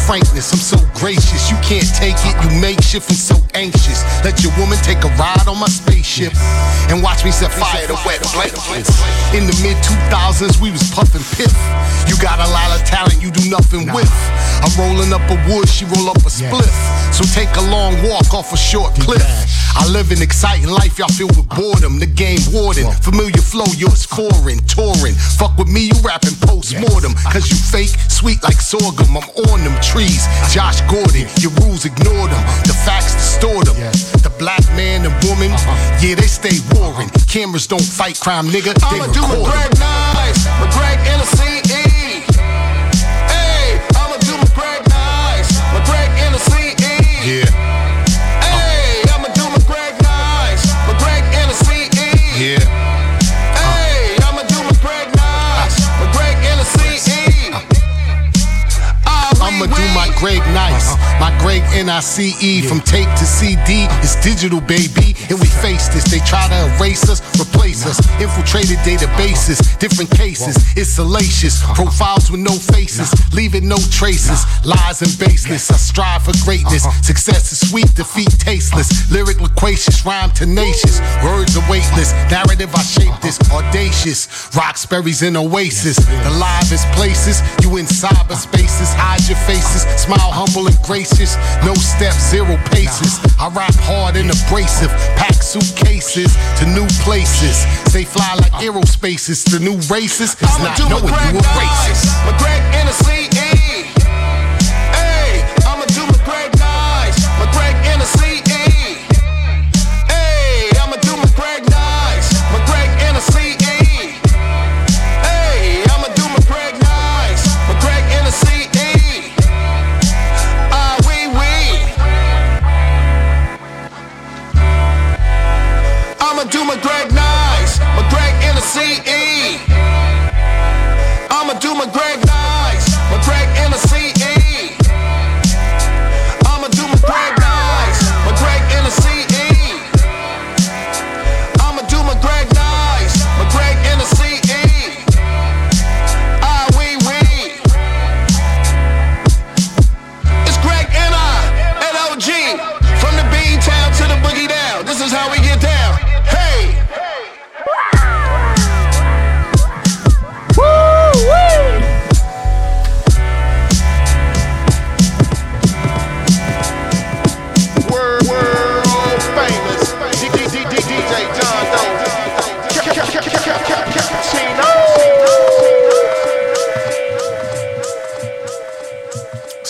Frankness. I'm so gracious. You can't take it. You make shift and so anxious. Let your woman take a ride on my spaceship and watch me set fire to wet blankets. In the mid 2000s, we was puffing piff. You got a lot of talent you do nothing with. I'm rolling up a wood, she roll up a spliff. So take a long walk off a short cliff. I live an exciting life, y'all filled with boredom. The game warden, familiar flow, yours foreign, touring. Fuck with me, you rapping post mortem. Cause you fake, sweet like sorghum. I'm on them trees. Josh Gordon, your rules ignore them. The facts distort them. The black man and woman, uh-huh. yeah, they stay warring. Cameras don't fight crime, nigga. They I'ma do 'em. McGreg nice, in the Greg nice, my Greg NICE from tape to CD. It's digital, baby, and we face this. They try to erase us, replace us. Infiltrated databases, different cases. It's salacious. Profiles with no faces, leaving no traces. Lies and baseless. I strive for greatness. Success is sweet, defeat tasteless. Lyric loquacious, rhyme tenacious. Words are weightless. Narrative I shape this audacious. Roxbury's in oasis. The livest places. You in cyberspaces. Hide your faces. Smile humble and gracious. No steps, zero paces. I rap hard and abrasive. Pack suitcases to new places. Stay fly like uh. aerospaces to new races. It's I'ma not do knowing you a racist. nice, McGreg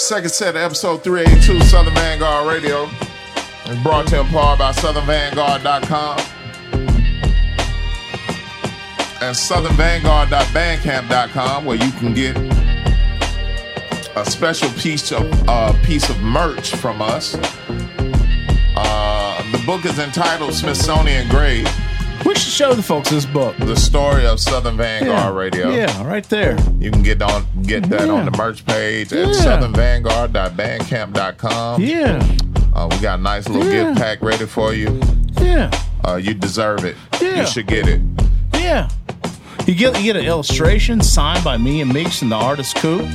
Second set of episode 382 Southern Vangard Radio. It's brought to you in part by SouthernVangard.com and SouthernVangard.bandcamp.com where you can get a special piece of uh, piece of merch from us. Uh, the book is entitled Smithsonian Grade. We should show the folks this book. The story of Southern Vangard Yeah. Radio. Yeah, right there. You can get on get that on the merch page at Yeah. southernvangard.bandcamp.com. Yeah. Uh, we got a nice little Yeah. gift pack ready for you. Yeah. Uh, you deserve it. Yeah. You should get it. Yeah. You get you get an illustration signed by me and Meeks and the artist Coop.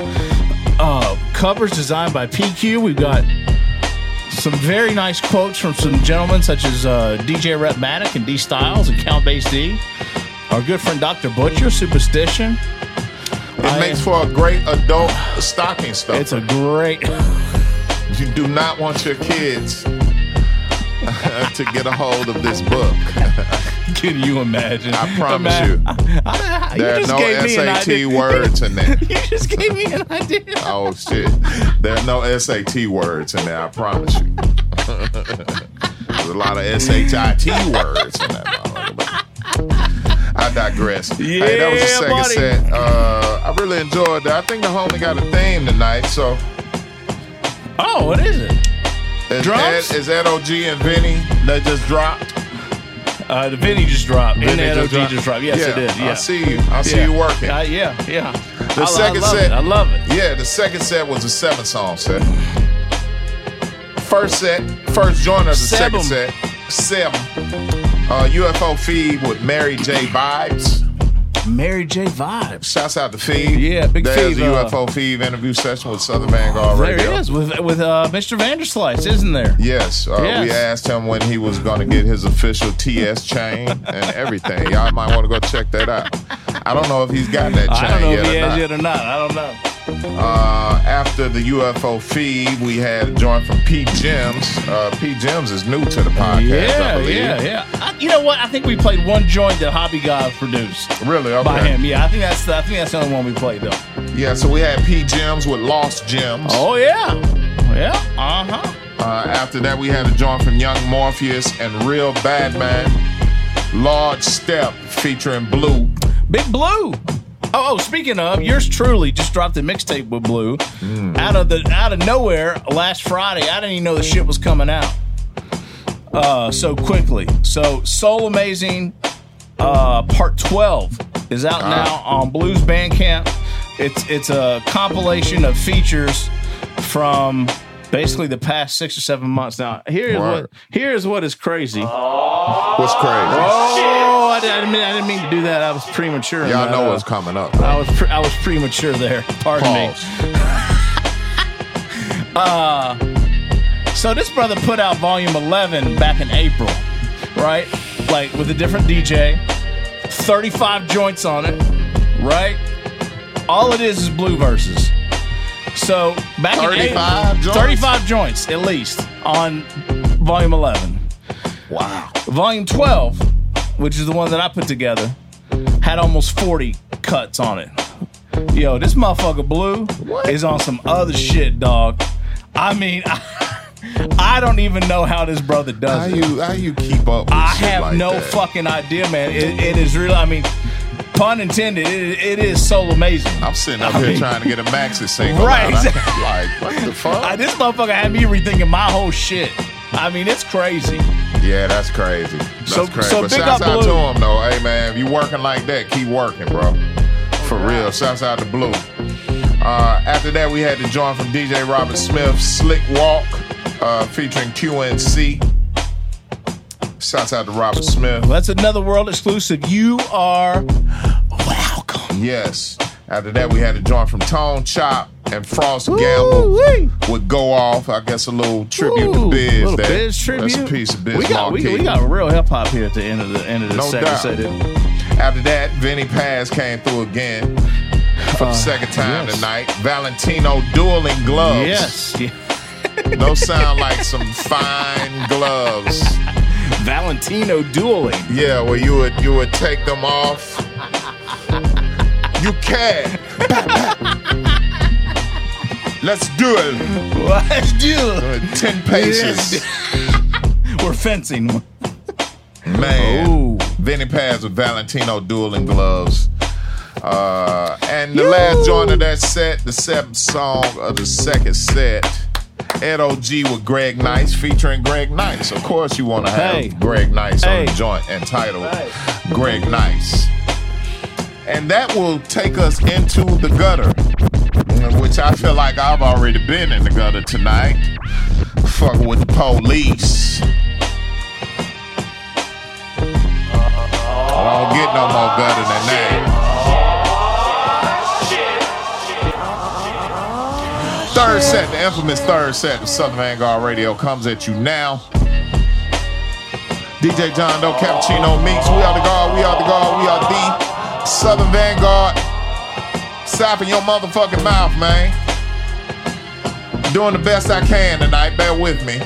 Uh, covers designed by PQ. We've got some very nice quotes from some gentlemen such as uh, DJ Rhettmatic and D Styles and Count Bass D. Our good friend Dr. Butcher, Supastition. It makes for a great adult stocking stuff. It's a great. (sighs) You do not want your kids (laughs) to get a hold of this book. (laughs) Can you imagine? I promise Ima- you. I- you There are just no gave me an SAT (laughs) words in there. you just gave me an idea. Oh shit. There are no SAT words in there, I promise you. (laughs) There's a lot of SHIT words in that I digress. hey, that was the second buddy. set. Uh, I really enjoyed that. I think the homie got a theme tonight, so Oh, what is it? is Drums? Ed, is Ed OG and Vinnie that just dropped? Uh, the Vinnie just dropped. And Vinnie the just just dropped. Yes, Yeah, it did. I see you. I see you working. Uh, yeah, yeah. The I, second I love set, It. I love it. Yeah, the second set was a seven song set. First set, first joiner of the Seven. second set, seven. Uh, UFO Fev with Mary J. Vibes. Mary J. Vibes. Shouts out to Fev. Yeah, big There's Fev, a uh, UFO Fev interview session with Southern Vangard There Radio. it is with with uh, Mr. Vanderslice, isn't there? Yes, uh, Yes. we asked him when he was going to get his official TS chain and everything. Y'all might want to go check that out. I don't know if he's got that chain I don't know yet if he or yet or not. I don't know. Uh, after the UFO Fev, we had a joint from P. Gems. Uh, P. Gems is new to the podcast, I yeah, believe. yeah, yeah. I, you know what? I think we played one joint that Hobby God produced. Really? Okay. By him. Yeah, I think that's the, I think that's the only one we played though. Yeah, so we had P. Gems with Lost Gems. Oh yeah, yeah. Uh huh. Uh, after that, we had a joint from Young Morpheus and Real Bad Man. Large Step featuring Blu. Big Blu. (laughs) Oh, oh, speaking of, yours truly just dropped a mixtape with Blu out of the out of nowhere last Friday. I didn't even know the shit was coming out uh, so quickly. So Soul Amazing uh, Part Twelve is out now on Blu's Bandcamp. It's it's a compilation of features from basically the past six or seven months. Now here's Word. what here's what is crazy. What's crazy? Oh, I didn't, I didn't mean, I didn't mean to do that. I was premature. Y'all that, know uh, what's coming up. I was pre- I was premature there. Pardon Pause. me. (laughs) Uh, so this brother put out volume 11 back in April, right? Like with a different DJ, 35 joints on it, right? All it is is Blu verses. So back in 35 joints? 35 joints at least on volume 11. Wow. Volume 12, which is the one that I put together, had almost 40 cuts on it. Yo, this motherfucker Blu is on some other shit, dog. I mean, (laughs) I, don't even know how this brother does How it. you how you keep up? With I shit have like no that? fucking idea, man. It, it is real. I mean, pun intended. It, it is so amazing. I'm sitting up I here mean- trying to get a maxi single. (laughs) Right. I'm like, what the (laughs) fuck? Uh, this motherfucker had me rethinking my whole shit. I mean, it's crazy. Yeah, that's crazy. That's So- crazy. so but big shouts up out Blu. to him though. Hey man, if you working like that, keep working, bro. For real. Shouts out to Blu. Uh, after that, we had the joint from DJ Robert Smith, Slick Walk, uh, featuring QNC. Shouts out to Robert Smith. That's another world exclusive. You are welcome. Yes. After that, we had a joint from Tone Chop and Frost Gamble would go off. I guess a little tribute to Ooh, Biz. little there. Biz tribute. That's a piece of Biz we got, we, we got real hip hop here at the end of the end of the No second set. After that, Vinnie Paz came through again for the Uh, second time yes. tonight. Valentino dueling gloves. Yes. Those sound like some fine gloves. Valentino dueling. Yeah, well you would you would take them off. You can. Let's do it. Let's do it. Ten paces. (laughs) We're fencing. Man. Ooh. Vinnie Paz with Valentino dueling gloves. Uh, and the last joint of that set, the seventh song of the second set, Ed OG with Greg Nice featuring Greg Nice. Of course, you want to have Hey. Greg Nice on the Hey. joint entitled Greg Nice. And that will take us into the gutter, which I feel like I've already been in the gutter tonight. Fucking with the police. I don't get no more gutter than that. Third set, the infamous third set of Southern Vangard Radio comes at you now. DJ John Doe, Cappuccino Meeks, we are the guard, we are the guard, we are the Southern Vangard. Stop in your motherfucking mouth, man. Doing the best I can tonight, bear with me.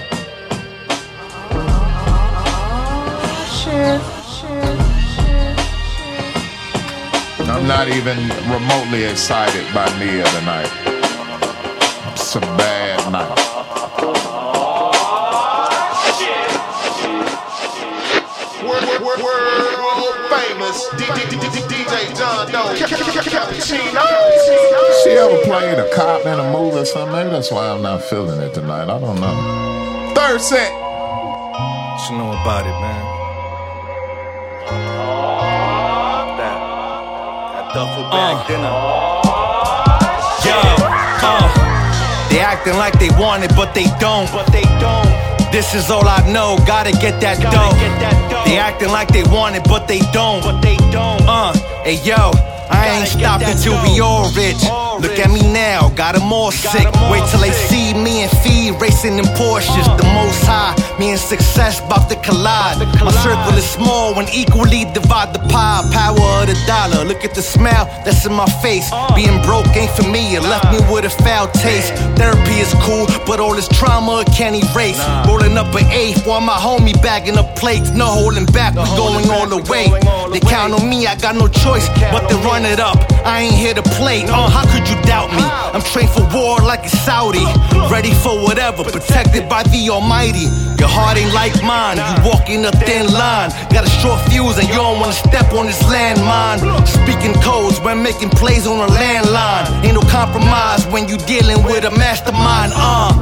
I'm not even remotely excited by Nia tonight. It's a bad night. Famous DJ John Doe. Cappuccino. She ever played a cop in a movie or something? Maybe that's why I'm not feeling it tonight. I don't know. Third set. What you know about it, man? That, that duffel bag dinner. Yo, uh, they acting like they want it, but they don't. But they don't. This is all I know. Gotta get that dough. They acting like they want it, but they don't. But they don't. Uh, hey yo. I ain't stopping till we all rich. Look at me now, got got 'em all sick. Wait till they see me and feed racing in Porsches. The most high, me and success about to collide. My circle is small when equally divide the pie. Power of the dollar. Look at the smile that's in my face. Being broke ain't for me. It left me with a foul taste. Therapy is cool, but all this trauma can't erase. Rolling up an eighth while my homie bagging up plates. No holding back, we going all the way. They count on me, I got no choice but to run it up. I ain't here to play. Uh, how could you doubt me? I'm trained for war like a Saudi. Ready for whatever, protected by the Almighty. Your heart ain't like mine, you walking a thin line. Got a short fuse and you don't wanna step on this landmine. Speaking codes when making plays on a landline. Ain't no compromise when you dealing with a mastermind. Uh,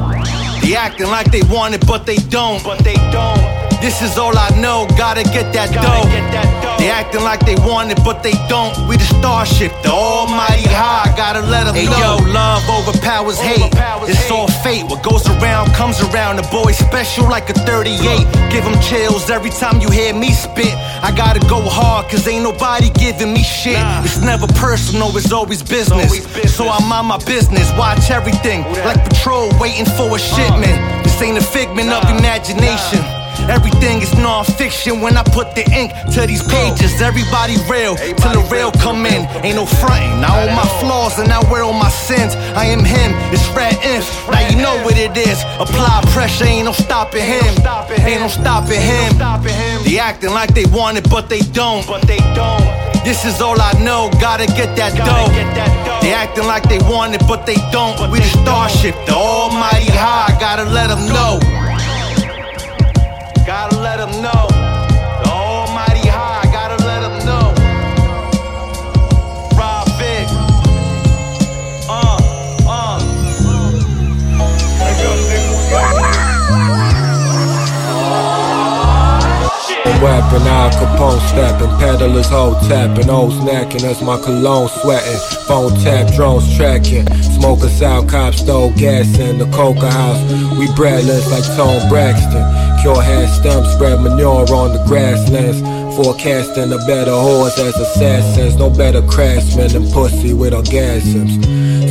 they acting like they want it, but they don't. But they don't. This is all I know, gotta get that dough. They acting like they want it, but they don't. We the starship, the almighty high, gotta let them Hey, know. yo, love overpowers hate. It's all fate, what goes around comes around. The boy special like a 38. Give him chills every time you hear me spit. I gotta go hard, cause ain't nobody giving me shit. It's never personal, it's always business. So I mind my business, watch everything. Like patrol waiting for a shipment. Uh-huh. This ain't a figment of imagination. Everything is non-fiction when I put the ink to these pages. Everybody real till the real come in. Ain't no fronting. I own my flaws and I wear all my sins. I am him. It's red inf. Now you know what it is. Apply pressure. Ain't no stopping him. Ain't no stopping him. They acting like they want it, but they don't. But they don't. This is all I know. Gotta get that dough. They acting like they want it, but they don't. We the starship, the almighty high. Gotta let them know. Gotta let them know. Weapon, Al Capone stepping, peddlers hoe tapping, O's knacking as my cologne sweating, phone tap, drones tracking, smokers out, cops stole gas in the coca house. We breadless like Tom Braxton, cure hair stump, spread manure on the grasslands, forecasting a better horse as assassins, no better craftsman than pussy with orgasms,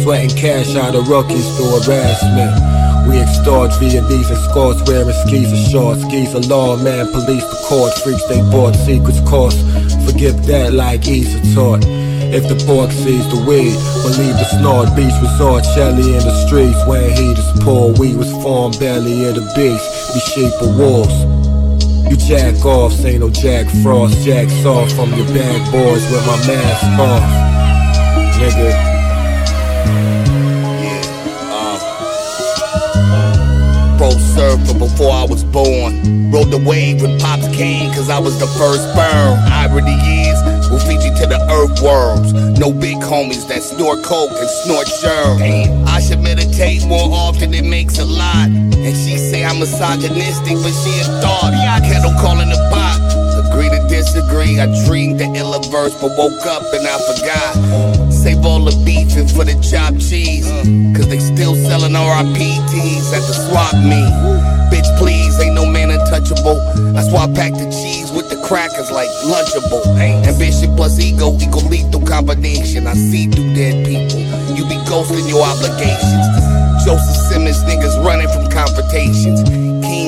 sweating cash out of rookies through harassment. We extort these escorts, wearing skis and shorts. Skis a law, man, police the court. Freaks they bought secrets course. Forgive that like easy taught. If the pork sees the weed, believe the snort. Beach resort, Shelly in the streets. When heat is poor, we was formed belly of the beast. Be sheep or wolves. You jack off, say no Jack Frost. Jacks off from your bad boys with my mask off. Nigga. Surfer before I was born. Rode the wave when pops came, cause I was the first sperm. Irony is, will feed you to the earthworms. No big homies that snort coke and snort sherm. I should meditate more often, it makes a lot. And she say I'm misogynistic, but she a thought. Kettle calling the pot. Agree to disagree. I dreamed the illa verse, but woke up and I forgot. Save all the beefing for the chopped cheese. Cause they still selling RIPTs at the swap meet. Bitch, please, ain't no man untouchable. That's why I pack the cheese with the crackers like Lunchable. Ambition plus ego equal lethal combination. I see through dead people. You be ghosting your obligations. Joseph Simmons niggas running from confrontations.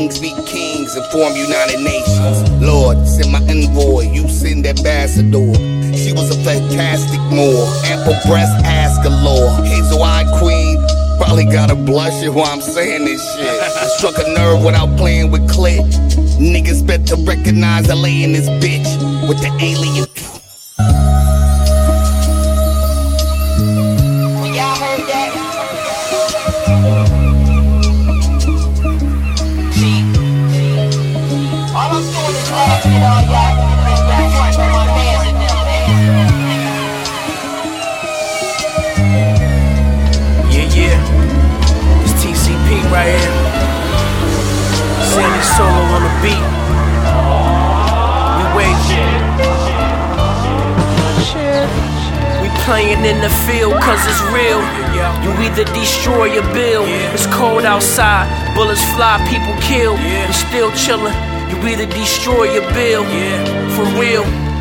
Kings meet kings and form United Nations. Lord, send my envoy, you send ambassador. She was a fantastic Moor, ample breast, ass galore. Hazel eyed queen, probably got a blushing while I'm saying this shit. I struck a nerve without playing with clit. Niggas better recognize I lay in this bitch with the alien. Right here. Sandy Solo on the beat. We wait. We playing in the field cause it's real. You either destroy or build. It's cold outside, bullets fly, people kill. We still chillin'. You either destroy or build. For real.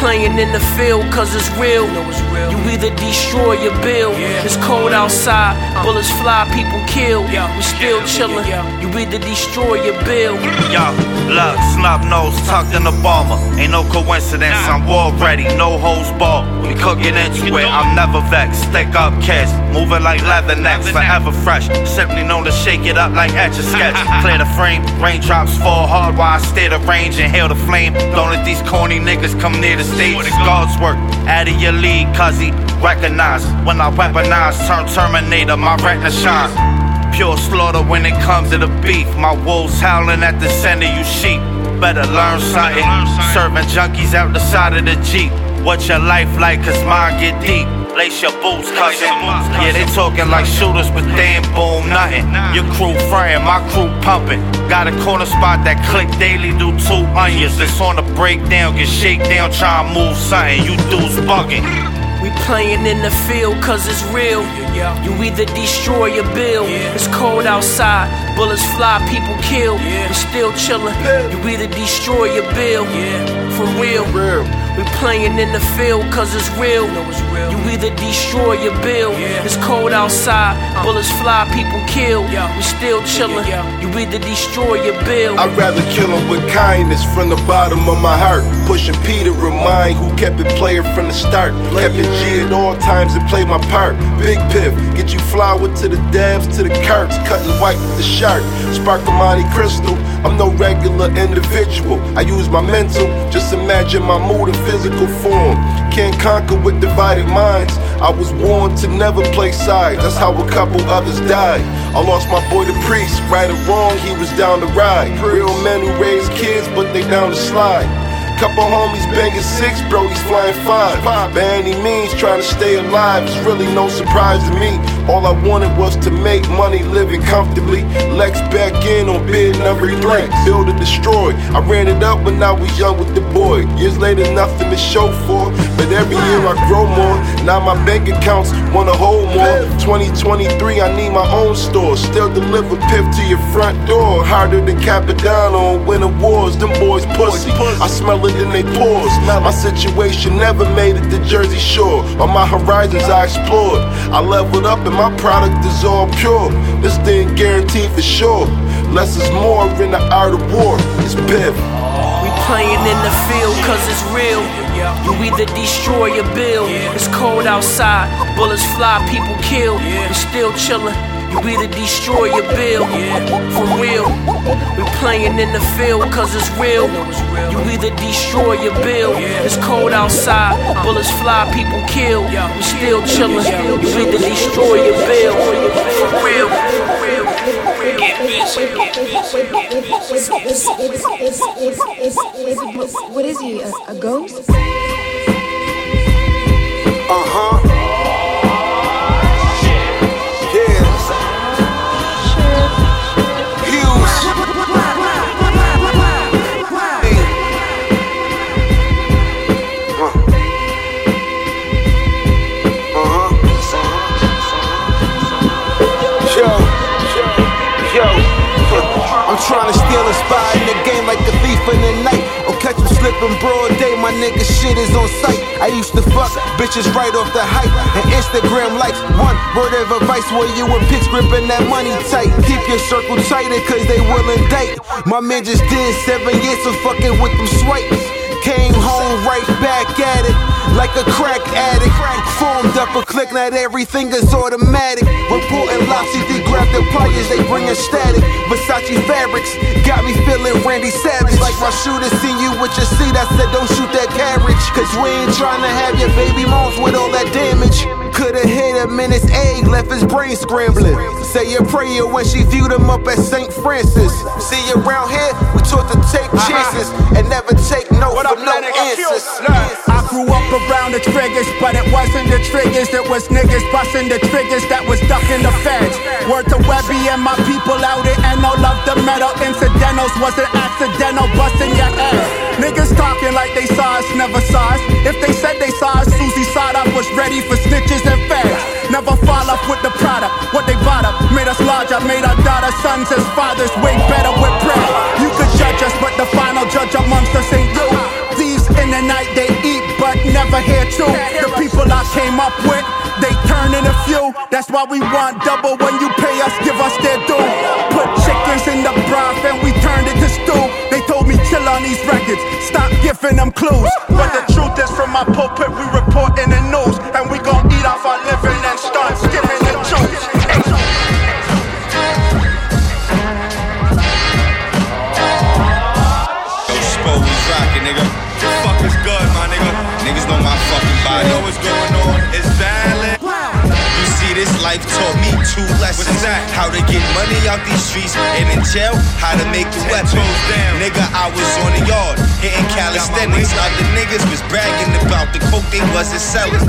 Playing in the field cause it's real. You either destroy or build. It's cold outside, uh. bullets fly, people kill. We still chillin'. You either destroy or build. Yo, look, snub nose tucked in the bomber. Ain't no coincidence, I'm war ready, no hoes ball. We cookin' into it, I'm never vexed. Stick up kids, moving like leather necks, forever fresh. Simply known to shake it up like etch a sketch. Clear the frame, raindrops fall hard while I stay the range and hail the flame. Don't let these corny niggas come near the stage. It's God's work, out of your league, cuz he recognize. When I weaponize, turn Terminator, my retina shine. Pure slaughter when it comes to the beef. My wolves howling at the center, you sheep. Better learn something. Serving junkies out the side of the Jeep. What's your life like? Cause mine get deep. Lace your boots, cousin. Yeah, they talking like shooters, but they ain't boom nothing. Your crew frying, my crew pumping. Got a corner spot that click daily, do two onions. It's on the breakdown, get shake down, try and move something. You dudes bugging. We playing in the field cause it's real. You either destroy or build. It's cold outside, bullets fly, people kill. We still chillin'. You either destroy or build. For real. We playing in the field cause it's real. You either destroy or build. It's cold outside, uh. bullets fly, people kill. We still chillin'. You either destroy or build. I'd rather kill him with kindness from the bottom of my heart. Pushing Peter, remind who kept it player from the start. Kept it G at all times and played my part. Big piff, get you flour to the dabs, to the carts. Cutting white with the shark. Spark of Monte Crystal. I'm no regular individual. I use my mental. Just imagine my mood and physical form. Can't conquer with divided minds. I was warned to never play sides. That's how a couple others died. I lost my boy the priest. Right or wrong, he was down to ride. Real men who raise kids, but they down to slide. Couple homies banging six, bro, he's flying five. By any means, trying to stay alive. It's really no surprise to me. All I wanted was to make money, living comfortably. Lex back in on bid number three. Build or destroy. I ran it up when I was young with the boy. Years later, nothing to show for. But every year I grow more. Now my bank accounts wanna hold more. 2023, I need my own store. Still deliver piff to your front door. Harder than Cappadonna on winter wars. Them boys pussy. I smell it in they pores. My situation never made it to Jersey Shore. On my horizons, I explored. I leveled up and my product is all pure. This thing guaranteed for sure. Less is more in the art of war. It's Biff. We playing in the field cause it's real. You either destroy or build. It's cold outside, bullets fly, people kill. We still chillin'. You either destroy or build. For real. We playing in the field cause it's real. You either destroy or bill. It's cold outside, bullets fly, people kill. We still chillin'. You either destroy or bill, For real. For real. For real. What is he? A, a ghost? Uh huh. A spot in the game like the thief in the night. Or catch him slipping broad day, my nigga shit is on sight. I used to fuck bitches right off the hype and Instagram likes. One word of advice where you and pics gripping that money tight. Keep your circle tighter cause they will indict. My man just did seven years of fucking with them swipes. Came home right back at it like a crack addict. Formed up a click, not everything is automatic. Reporting live CD, grab the pliers, they bringin' static. Versace fabrics got me feeling Randy Savage. Like my shooter seen you with your seat, I said don't shoot that carriage. Cause we ain't tryna have your baby moms with all that damage. Could've hit him in his egg, left his brain scrambling. Say your prayer when she viewed him up at St. Francis. See you around here, we taught to take chances and never take no for no answers. I grew up around the triggers, but it wasn't the triggers. It was niggas busting the triggers that was ducking the feds. Word to Webby and my people out in NO love the metal. Incidentals wasn't accidental, busting your head. Niggas talking like they saw us, never saw us. If they said they saw us, Susie Sada was ready for snitches and feds. Never fall off with the product. What they bought up made us larger, made our daughters, sons as fathers way better with bread. You could judge us, but the final judge amongst us ain't you. Thieves in the night they eat, but never hear too. The people I came up with, they turn in a few. That's why we want double when you pay us, give us their due. Put chickens in the broth and we turned it to stew. They told me chill on these records, stop giving them clues. But the truth is, from my pulpit, we report in the news, and we gon' eat off our living and start skimming the juice. Yo, Spo, we nigga. The fuck is good, my nigga? Niggas know my fucking body. know what's going life taught me two lessons. How to get money out these streets, and in jail, how to make a weapon. Nigga, I was on the yard, hitting calisthenics. Other niggas was bragging about they wasn't selling.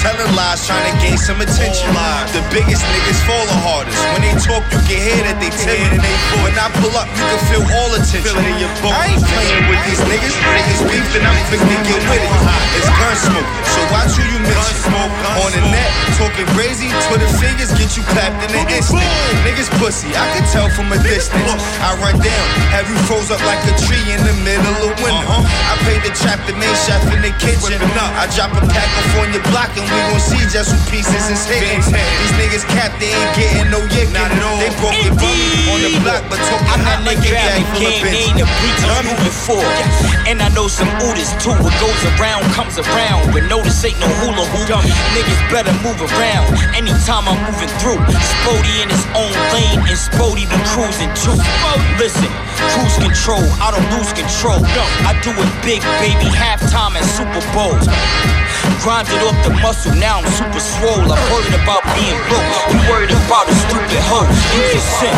Telling lies, trying to gain some attention. The biggest niggas fall the hardest. When they talk, you can hear that they timid. When I pull up, you can feel all attention. I ain't playing with these niggas. Niggas beefing, I'm quick to get with it. It's gun smoke, so watch who you mention. Smoke on the net, talking crazy, Twitter figures get you clapped in an instant. Niggas pussy, I can tell from a distance. I run down, have you froze up like a tree in the middle of winter. I paid the trap the main chef in the kitchen. I drop a pack off on your block and we gon' see just who pieces is hitting. These niggas cap, they ain't getting no yickin'. They broke it on the block, but talking I'm that like a nigga bag Abby full of King, ain't a preach I'm moving forward. And I know some oodles too. What goes around comes around. But no, this ain't no hula hoop. Niggas better move around. Anytime I'm moving through. Spody in his own lane, and Spody be cruising too. Listen, cruise control, I don't lose control. I do it big, baby, halftime at Super Bowl. Grinded off the muscle, now I'm super swole. I'm worried about being broke. You worried about a stupid hoe. You get sick.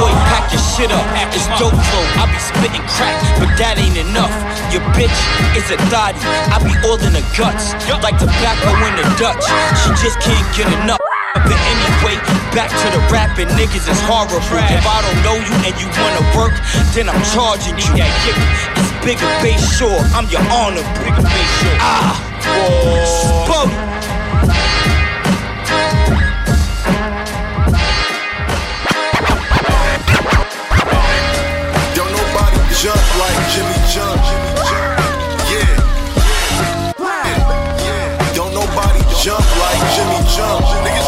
Boy, pack your shit up. It's dope flow. I be spitting crack, but that ain't enough. Your bitch is a thotty. I be all in the guts. Like tobacco in the Dutch. She just can't get enough. But anyway, back to the rapping, niggas is horrible. If I don't know you and you wanna work, then I'm charging you. Bigger base sure, I'm your honor. Bigger base sure. Ah, Spody. Don't nobody jump like Jimmy Jump. Yeah. Yeah. Don't nobody jump like Jimmy Jump. Niggas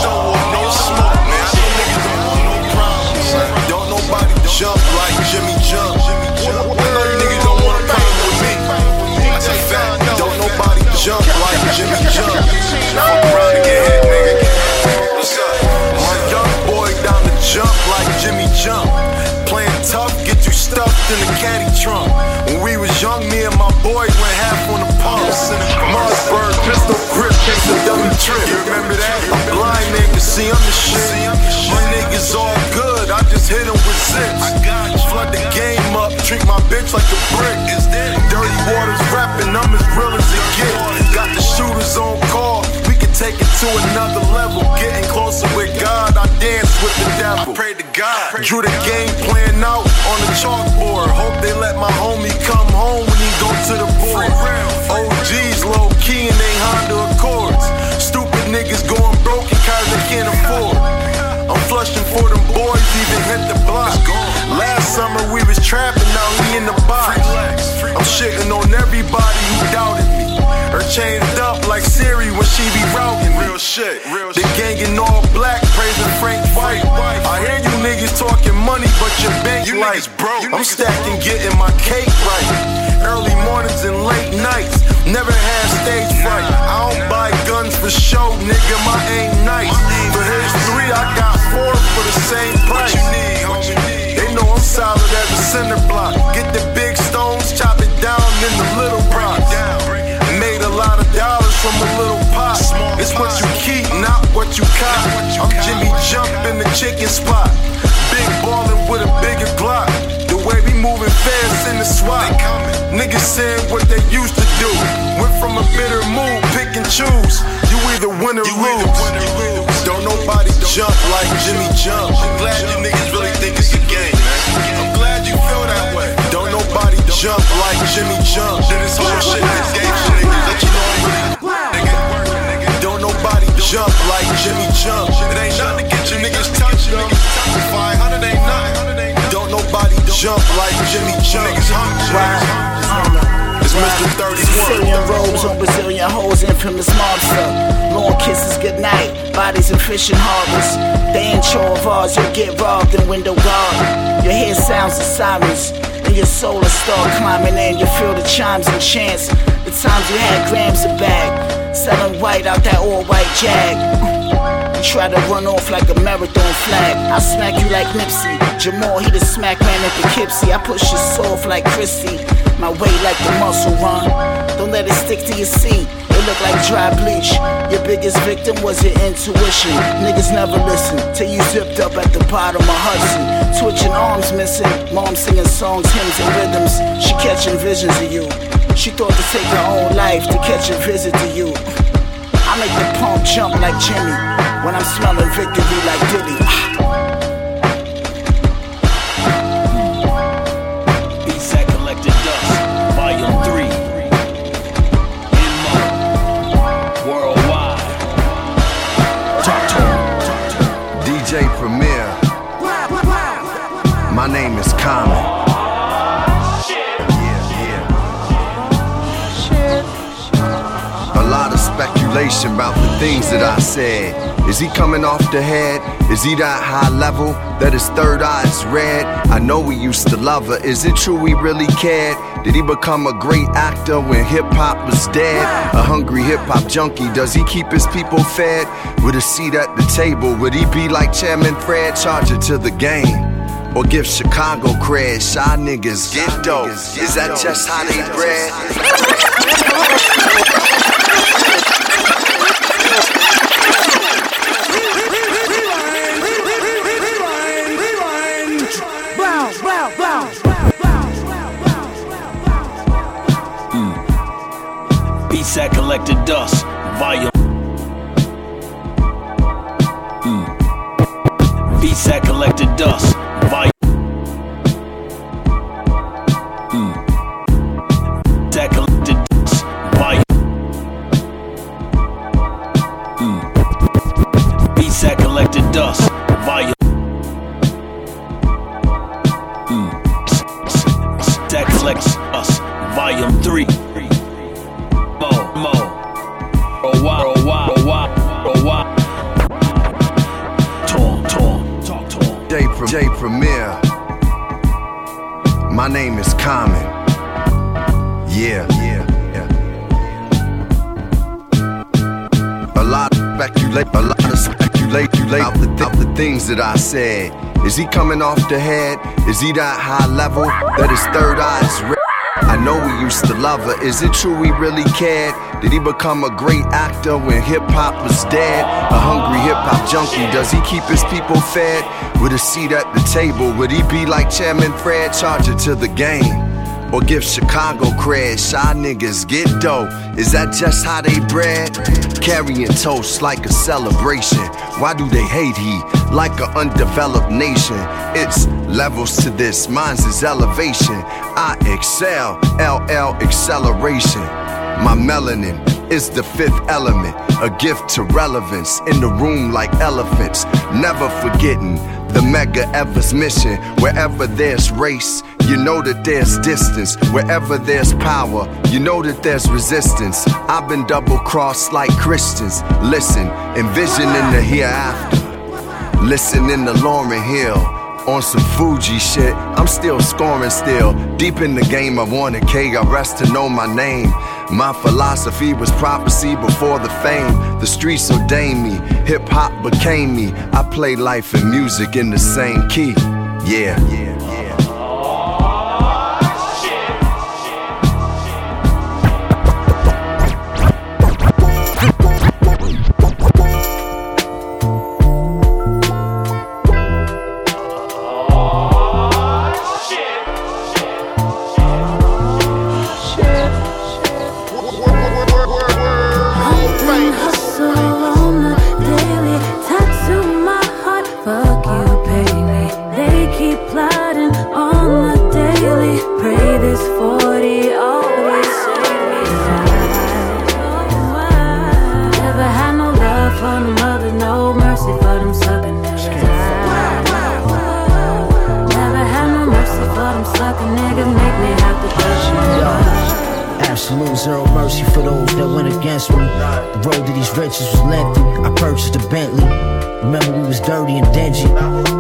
When we was young, me and my boys went half on the pumps. Mossberg, pistol grip, case a dummy trip. You remember that? A blind nigga, see I'm the shit. My niggas all good, I just hit him with zips. I got you. Flood the game up, treat my bitch like a brick. Is Dirty waters rapping, I'm as real as it gets. Got the shooters on call, take it to another level. Getting closer with God, I dance with the devil. I pray to God. Drew the game plan out on the chalkboard. Hope they let my homie come home when he go to the board. OGs low key and they Honda Accords. Stupid niggas going broke cause they can't afford. I'm flushing for them boys, even hit the block. Last summer we was trapping, Changed up like Siri when she be routing me. Real shit, real the gang in all black, praising Frank White. I hear you niggas talking money, but your bank you light. broke. I'm stacking, getting my cake right. Early mornings and late nights, never had stage fright. I don't buy guns for show, nigga, my aim nice. But here's three, I got four for the same price. What you They know I'm solid as a cinder block. Get the big stones, chop it down in the little rocks. From a little pot. It's what you keep, not what you cop. I'm Jimmy Jump in the chicken spot. Big ballin' with a bigger Glock. The way we moving fast in the swat. Niggas saying what they used to do. Went from a bitter mood, pick and choose. You either win or lose. Don't nobody jump like Jimmy Jump. I'm glad you niggas really think it's a game, man. I'm glad you feel that way. Don't nobody jump like Jimmy Jump. Did this whole shit, this game shit, jump like Jimmy Jump. It ain't nothing to get you niggas touched, though. 500 ain't nothing. Don't nobody jump like Jimmy Jump. Niggas hungry. It's Mr. 31. Sicilian robes on Brazilian hoes, infamous mobster. Long kisses, goodnight. Bodies in fishing harbors. They ain't chore of ours, you'll get robbed in window guard. Your head sounds of sirens. And your soul will start climbing in. You feel the chimes and chants. The times you had grams a bag. Selling white out that all white jag. Try to run off like a marathon flag. I smack you like Nipsey. Jamal, he the smack man at Poughkeepsie. I push you soft like Chrissy. My weight like the muscle run. Don't let it stick to your seat. It look like dry bleach. Your biggest victim was your intuition. Niggas never listen till you zipped up at the bottom of Hudson. Twitching arms missing. Mom singing songs, hymns, and rhythms. She catching visions of you. She thought to take her own life to catch a visit to you. I make the pump jump like Jimmy when I'm smelling victory like Diddy. Ah. Common. A lot of speculation about the things that I said. Is he coming off the head? Is he that high level that his third eye is red? I know we used to love her. Is it true we really cared? Did he become a great actor when hip hop was dead? A hungry hip hop junkie, does he keep his people fed? With a seat at the table, would he be like Chairman Fred, charge it to the game? Or give Chicago cred, shy niggas get dope. Is that just how they bred? Beats that collected dust, volume. Mm. Beats that collected dust, said. Is he coming off the head? Is he that high level that his third eye is red? I know we used to love her. Is it true we really cared? Did he become a great actor when hip hop was dead? A hungry hip hop junkie, does he keep his people fed? with a seat at the table, would he be like Chairman Fred, charge it to the game? Or give Chicago cred, shy niggas get dough. Is that just how they bred? Carrying toast like a celebration. Why do they hate he like an undeveloped nation? It's levels to this, mine's is elevation. I excel, LL acceleration. My melanin is the fifth element, a gift to relevance in the room like elephants. Never forgetting the mega Ever's mission. Wherever there's race, you know that there's distance. Wherever there's power, you know that there's resistance. I've been double crossed like Christians. Listen, envisioning the hereafter. Listening to Lauryn Hill on some Fuji shit. I'm still scoring still. Deep in the game, I wanted K. I rest to know my name. My philosophy was prophecy before the fame. The streets ordained me. Hip hop became me. I play life and music in the same key. Yeah, yeah. Zero mercy for those that went against me. The road to these riches was lengthy. I purchased a Bentley. Remember we was dirty and dingy.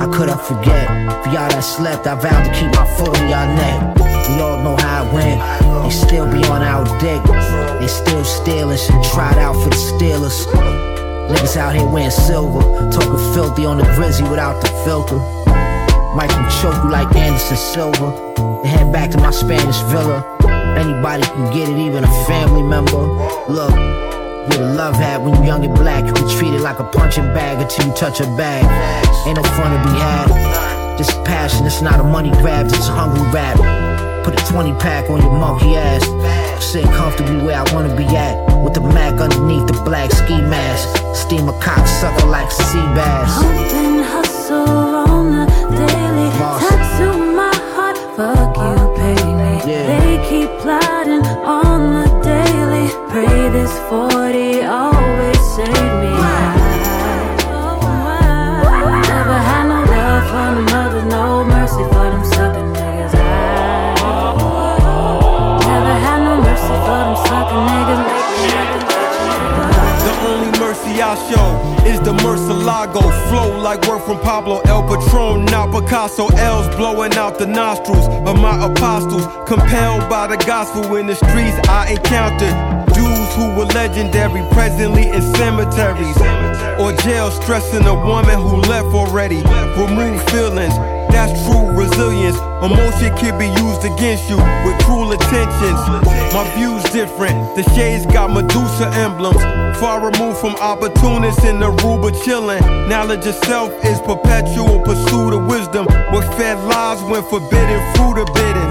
I could I forget? For y'all that slept, I vowed to keep my foot on y'all neck. We all know how it went. They still be on our dick. They still stealing shit. Tried out for the Steelers. Niggas out here wearing silver. Talking filthy on the grizzly without the filter. Might can choke you like Anderson Silva. Head back to my Spanish villa. Anybody can get it, even a family member. Look, with a love hat when you young and black, you get treated like a punching bag until you touch a bag. Ain't no fun to be had. This passion, it's not a money grab, it's a hungry rap. Put a 20 pack on your monkey ass. Sitting comfortably where I wanna be at. With the Mac underneath the black ski mask. Steam a cocksucker like sea bass. Hustle, hustle on the daily. Tattoo my heart, fuck you, pay me. They keep plotting on the daily. Pray this 40 always save me. I never had no love for the mother, no mercy for them sucking niggas. I never had no mercy for them sucking niggas. Show is the Murcielago flow like word from Pablo El Patron, not Picasso. L's blowing out the nostrils of my apostles, compelled by the gospel in the streets. I encountered dudes who were legendary, presently in cemeteries or jail, stressing a woman who left already. Remove feelings. That's true resilience. Emotion can be used against you with cruel intentions. My view's different. The shades got Medusa emblems. Far removed from opportunists in the Aruba chillin'. Knowledge itself is perpetual pursuit of wisdom. What fed lies when forbidden fruit are bidden.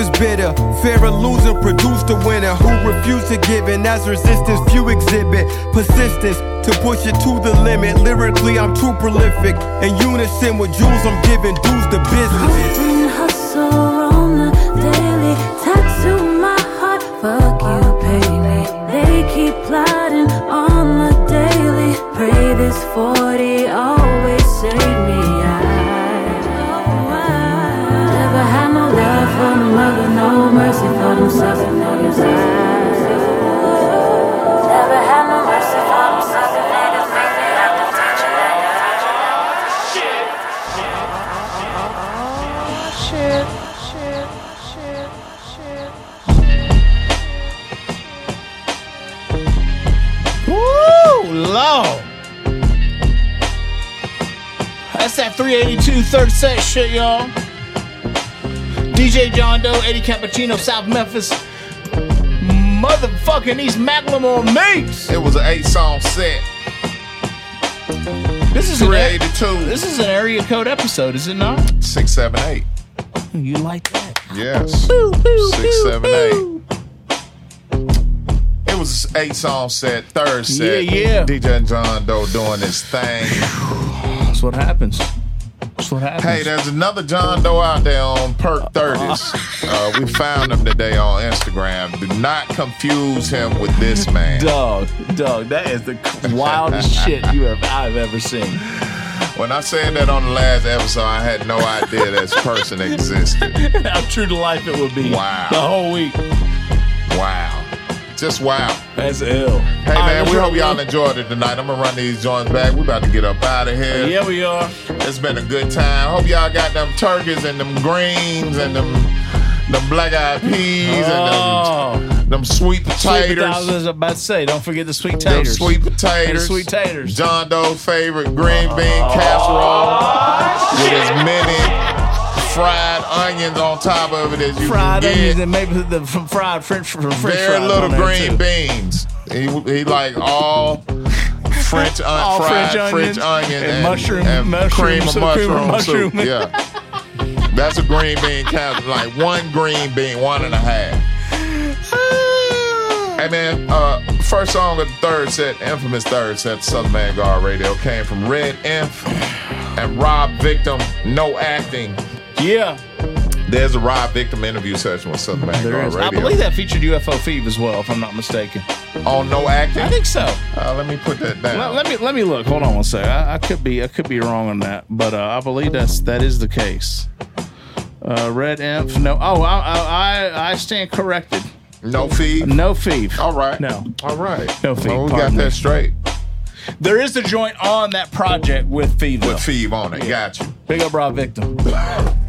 Is bitter, fear of losing produced a winner who refused to give in as resistance few exhibit. Persistence to push it to the limit. Lyrically, I'm too prolific. In unison with Jules, I'm giving dues to business. Hustle, on the daily. Tattoo my heart, fuck you, pay me. They keep plotting on the daily. Pray this 40 third set shit, y'all. DJ John Doe, Eddie Cappuccino, South Memphis. Motherfucking East Macklemore Mix. It was an eight song set. This is an, 382. this is an area code episode, is it not? 678. You like that? Yes. Six, seven, eight. It was an eight song set, third set. Yeah, yeah. DJ John Doe doing his thing. That's what happens. That's what happens. Hey, there's another John Doe out there on Perk 30s. (laughs) Uh, we found him today on Instagram. Do not confuse him with this man. Dog, dog, that is the (laughs) wildest shit you have I've ever seen. When I said that on the last episode, I had no idea this person existed. (laughs) How true to life it would be. Wow. The whole week. Wow. Just wow. That's ill. Hey man, we hope y'all enjoyed it tonight. I'm gonna run these joints back. We about to get up out of here. Yeah, we are. It's been a good time. Hope y'all got them turkeys and them greens and them them black eyed peas and them, oh. them sweet Oh. Sweet potatoes. potatoes, I was about to say, don't forget the sweet Them taters. sweet potatoes. sweet taters. John Doe's favorite green bean casserole with as many fried onions on top of it as you fried can get. onions and maybe the fried French, French Very little green beans. He, he like all French, un- All fried French French, onion and and, mushroom- and mushroom cream of of mushroom, soup. Yeah, that's a green bean casserole. Like one green bean, one and a half. Hey man, uh, first song of the third set, infamous third set, Southern Vangard Radio, came from Red Inf and Rob Viktum. No acting. Yeah, There's a Rob Viktum interview session with Southern there Vangard is. I believe that featured UFO Fev as well, if I'm not mistaken. On no acting. I think so. Uh, let me put that down. Let, let me let me look. Hold on one sec. I, I could be I could be wrong on that, but uh, I believe that's that is the case. Uh, Red Imp. No. Oh, I I, I- I stand corrected. No fee. No fee. All right. No. All right. No fee. Well, we got pardon me. that straight. There is a joint on that project with Fev. With Fev on it. Got you. Big up Rob Viktum. (laughs)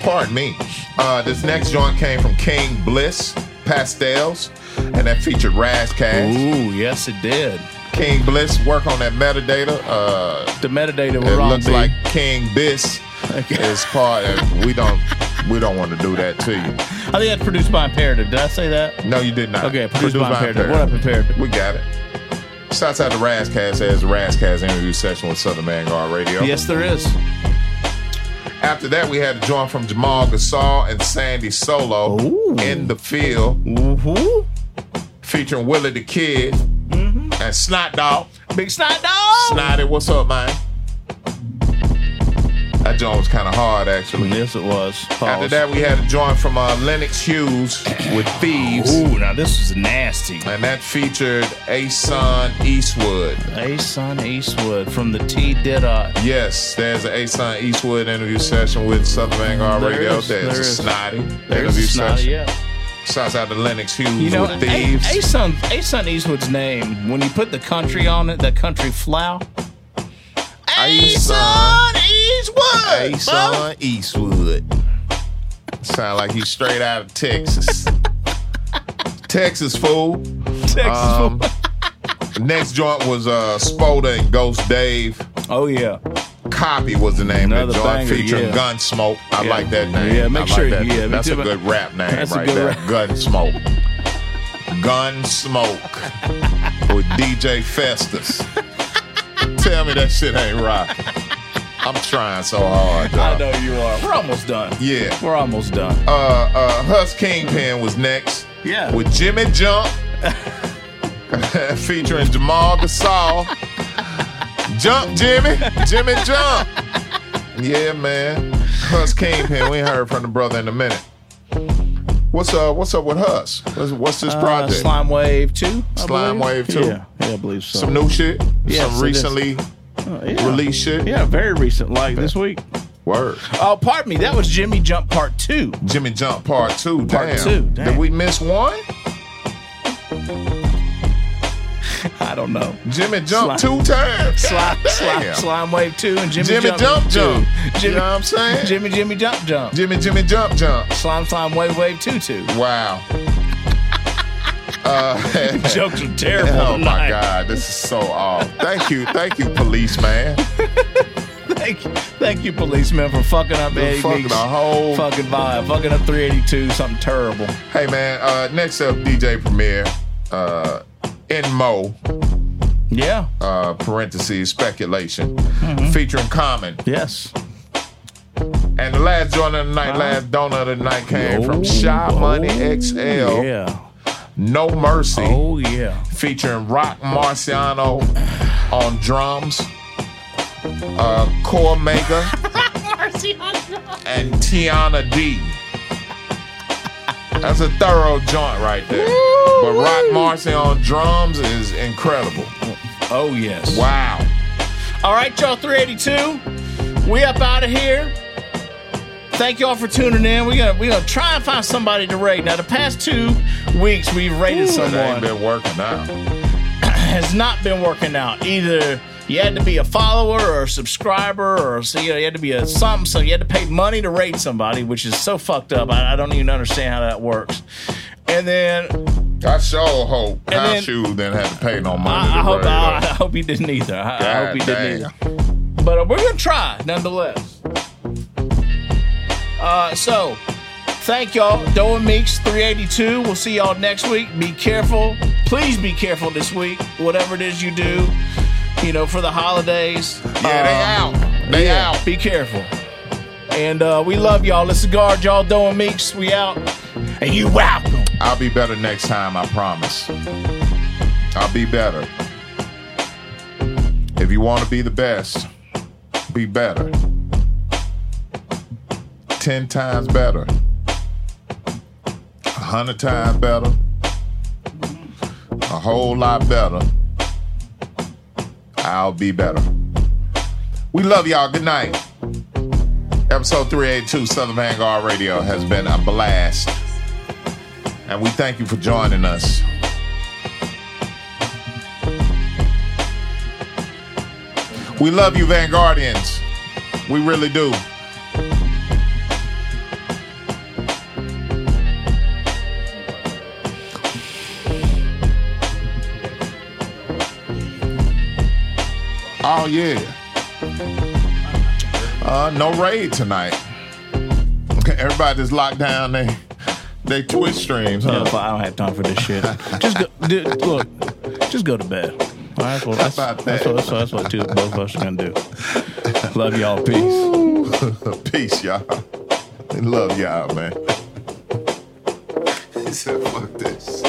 Pardon me. Uh, this next joint came from King Bliss Pastels, and that featured Razzcast. Ooh, yes, it did. King Bliss work on that metadata. Uh, The metadata it we're on. looks like King Biss is part. Of, we don't. We don't want to do that to you. I think that's produced by Imperative. Did I say that? No, you did not. Okay, produced by Imperative. What up, Imperative? We got it. Shouts out to Razzcast as the Razzcast interview session with Southern Vangard Radio. Yes, there is. After that, we had a joint from Jamal Gasol and Sandy Solo in the field, mm-hmm. featuring Willie the Kid mm-hmm. and Snot Dog. Big Snot Dog. Snotty, what's up, man? That joint was kind of hard, actually. Yes, it was. After that, we had a joint from uh, Lennox Hughes with Thieves. Ooh, now this was nasty. And that featured Ason Eastwood. Ason Eastwood from the T Didot. Yes, there's an Ason Eastwood interview session with Southern Vangard There Radio. is, there's there a is. Snotty There's interview a snotty, session. yeah. Shouts out to Lennox Hughes You know, with Thieves. Ason Ason Eastwood's name when you put the country on it, that country flow. Ason Eastwood. Ason Eastwood. Sound like he's straight out of Texas. (laughs) Texas fool. Texas Um, Next joint was uh, Spoda and Ghost Dave. Oh yeah. Copy was the name Another of the joint banger, featuring yeah. Gunsmoke. I Yeah. like that name. Yeah, make I sure- that. yeah, That's a good rap name That's right there. rap. Gunsmoke. Gunsmoke (laughs) with DJ Festus. Tell me that shit ain't rock. I'm trying so hard, I know you are. We're almost done. Yeah. We're almost done. Uh, uh, Hus Kingpin was next. Yeah. With Jimmy Jump (laughs) featuring Jamal Gasol. Jump, Jimmy. Jimmy Jump. Yeah, man. Hus Kingpin. We ain't heard from the brother in a minute. What's uh what's up with Hus? What's, what's this Uh, project? Slime Wave 2. I Slime believe. Wave 2? Yeah, yeah, I believe so. Some new shit? Yes, Some it is. recently yeah. released shit? Yeah, very recent, like this week. Word. Oh, pardon me. That was Jimmy Jump Part 2. Jimmy Jump Part 2. Part Damn. two, damn. Did we miss one? (laughs) I don't know. Jimmy Jump Slime- two times. Slime, slime, slime Wave 2 and Jimmy, Jimmy Jump, Jump 2. Jump. Jimmy, You know what I'm saying? Jimmy Jimmy Jump Jump. Jimmy Jimmy Jump Jump. Slime Slime Wave Wave 2 2. Wow. (laughs) Uh, (laughs) Jokes are terrible. Oh my. God, this is so off. Thank you, thank you, policeman. Thank you, thank you, policeman, for fucking up Eddie fucking the whole- fucking vibe, fucking up 382, something terrible. Hey man, uh, next up DJ Premier, uh, in Mo. Yeah. Uh, parentheses speculation, Mm-hmm. featuring Common. Yes. And the last joint of the night, last donut of the night came from Shy Money XL. Oh, Yeah. No Mercy. Oh yeah. Featuring Rock Marciano on drums. Uh, Cormega (laughs) and Tiana D. That's a thorough joint right there. But Rock Marcy on drums is incredible. Oh yes. Wow. All right, y'all. 382. We up out of here. Thank y'all for tuning in. We're gonna we're gonna try and find somebody to rate. Now, the past two weeks we've rated It ain't someone been working out. (clears throat) has not been working out. Either you had to be a follower or a subscriber, or so you, know, you had to be a something. So you had to pay money to rate somebody, which is so fucked up. I, I don't even understand how that works. And then I sure hope then- House didn't have to pay no money. I, I hope I. I hope he didn't either. I, I hope he damn. didn't either. But uh, we're gonna try nonetheless. Uh, so thank y'all, Doe and Meeks 382. We'll see y'all next week. Be careful, please be careful this week. Whatever it is you do, you know, for the holidays. Yeah, they out. They out. Be careful. And uh, we love y'all. Let's guard y'all, Doe and Meeks. We out. And you welcome. I'll be better next time, I promise. I'll be better. If you want to be the best, be better. Ten times better. A hundred times better. A whole lot better. I'll be better. We love y'all. Good night. Episode 382 Southern Vangard Radio has been a blast. And we thank you for joining us. We love you, Vangardians. We really do. Oh, yeah. Uh, no raid tonight. Okay, everybody just locked down they, they Twitch streams, huh? Yeah, but I don't have time for this shit. (laughs) Just go, dude, look, just go to bed. All right, that's what, that's, about that's, that? what, that's, what, that's what two, both of us are gonna do. Love y'all. Peace. (laughs) Peace, y'all. Love y'all, man. (laughs) He said, fuck this.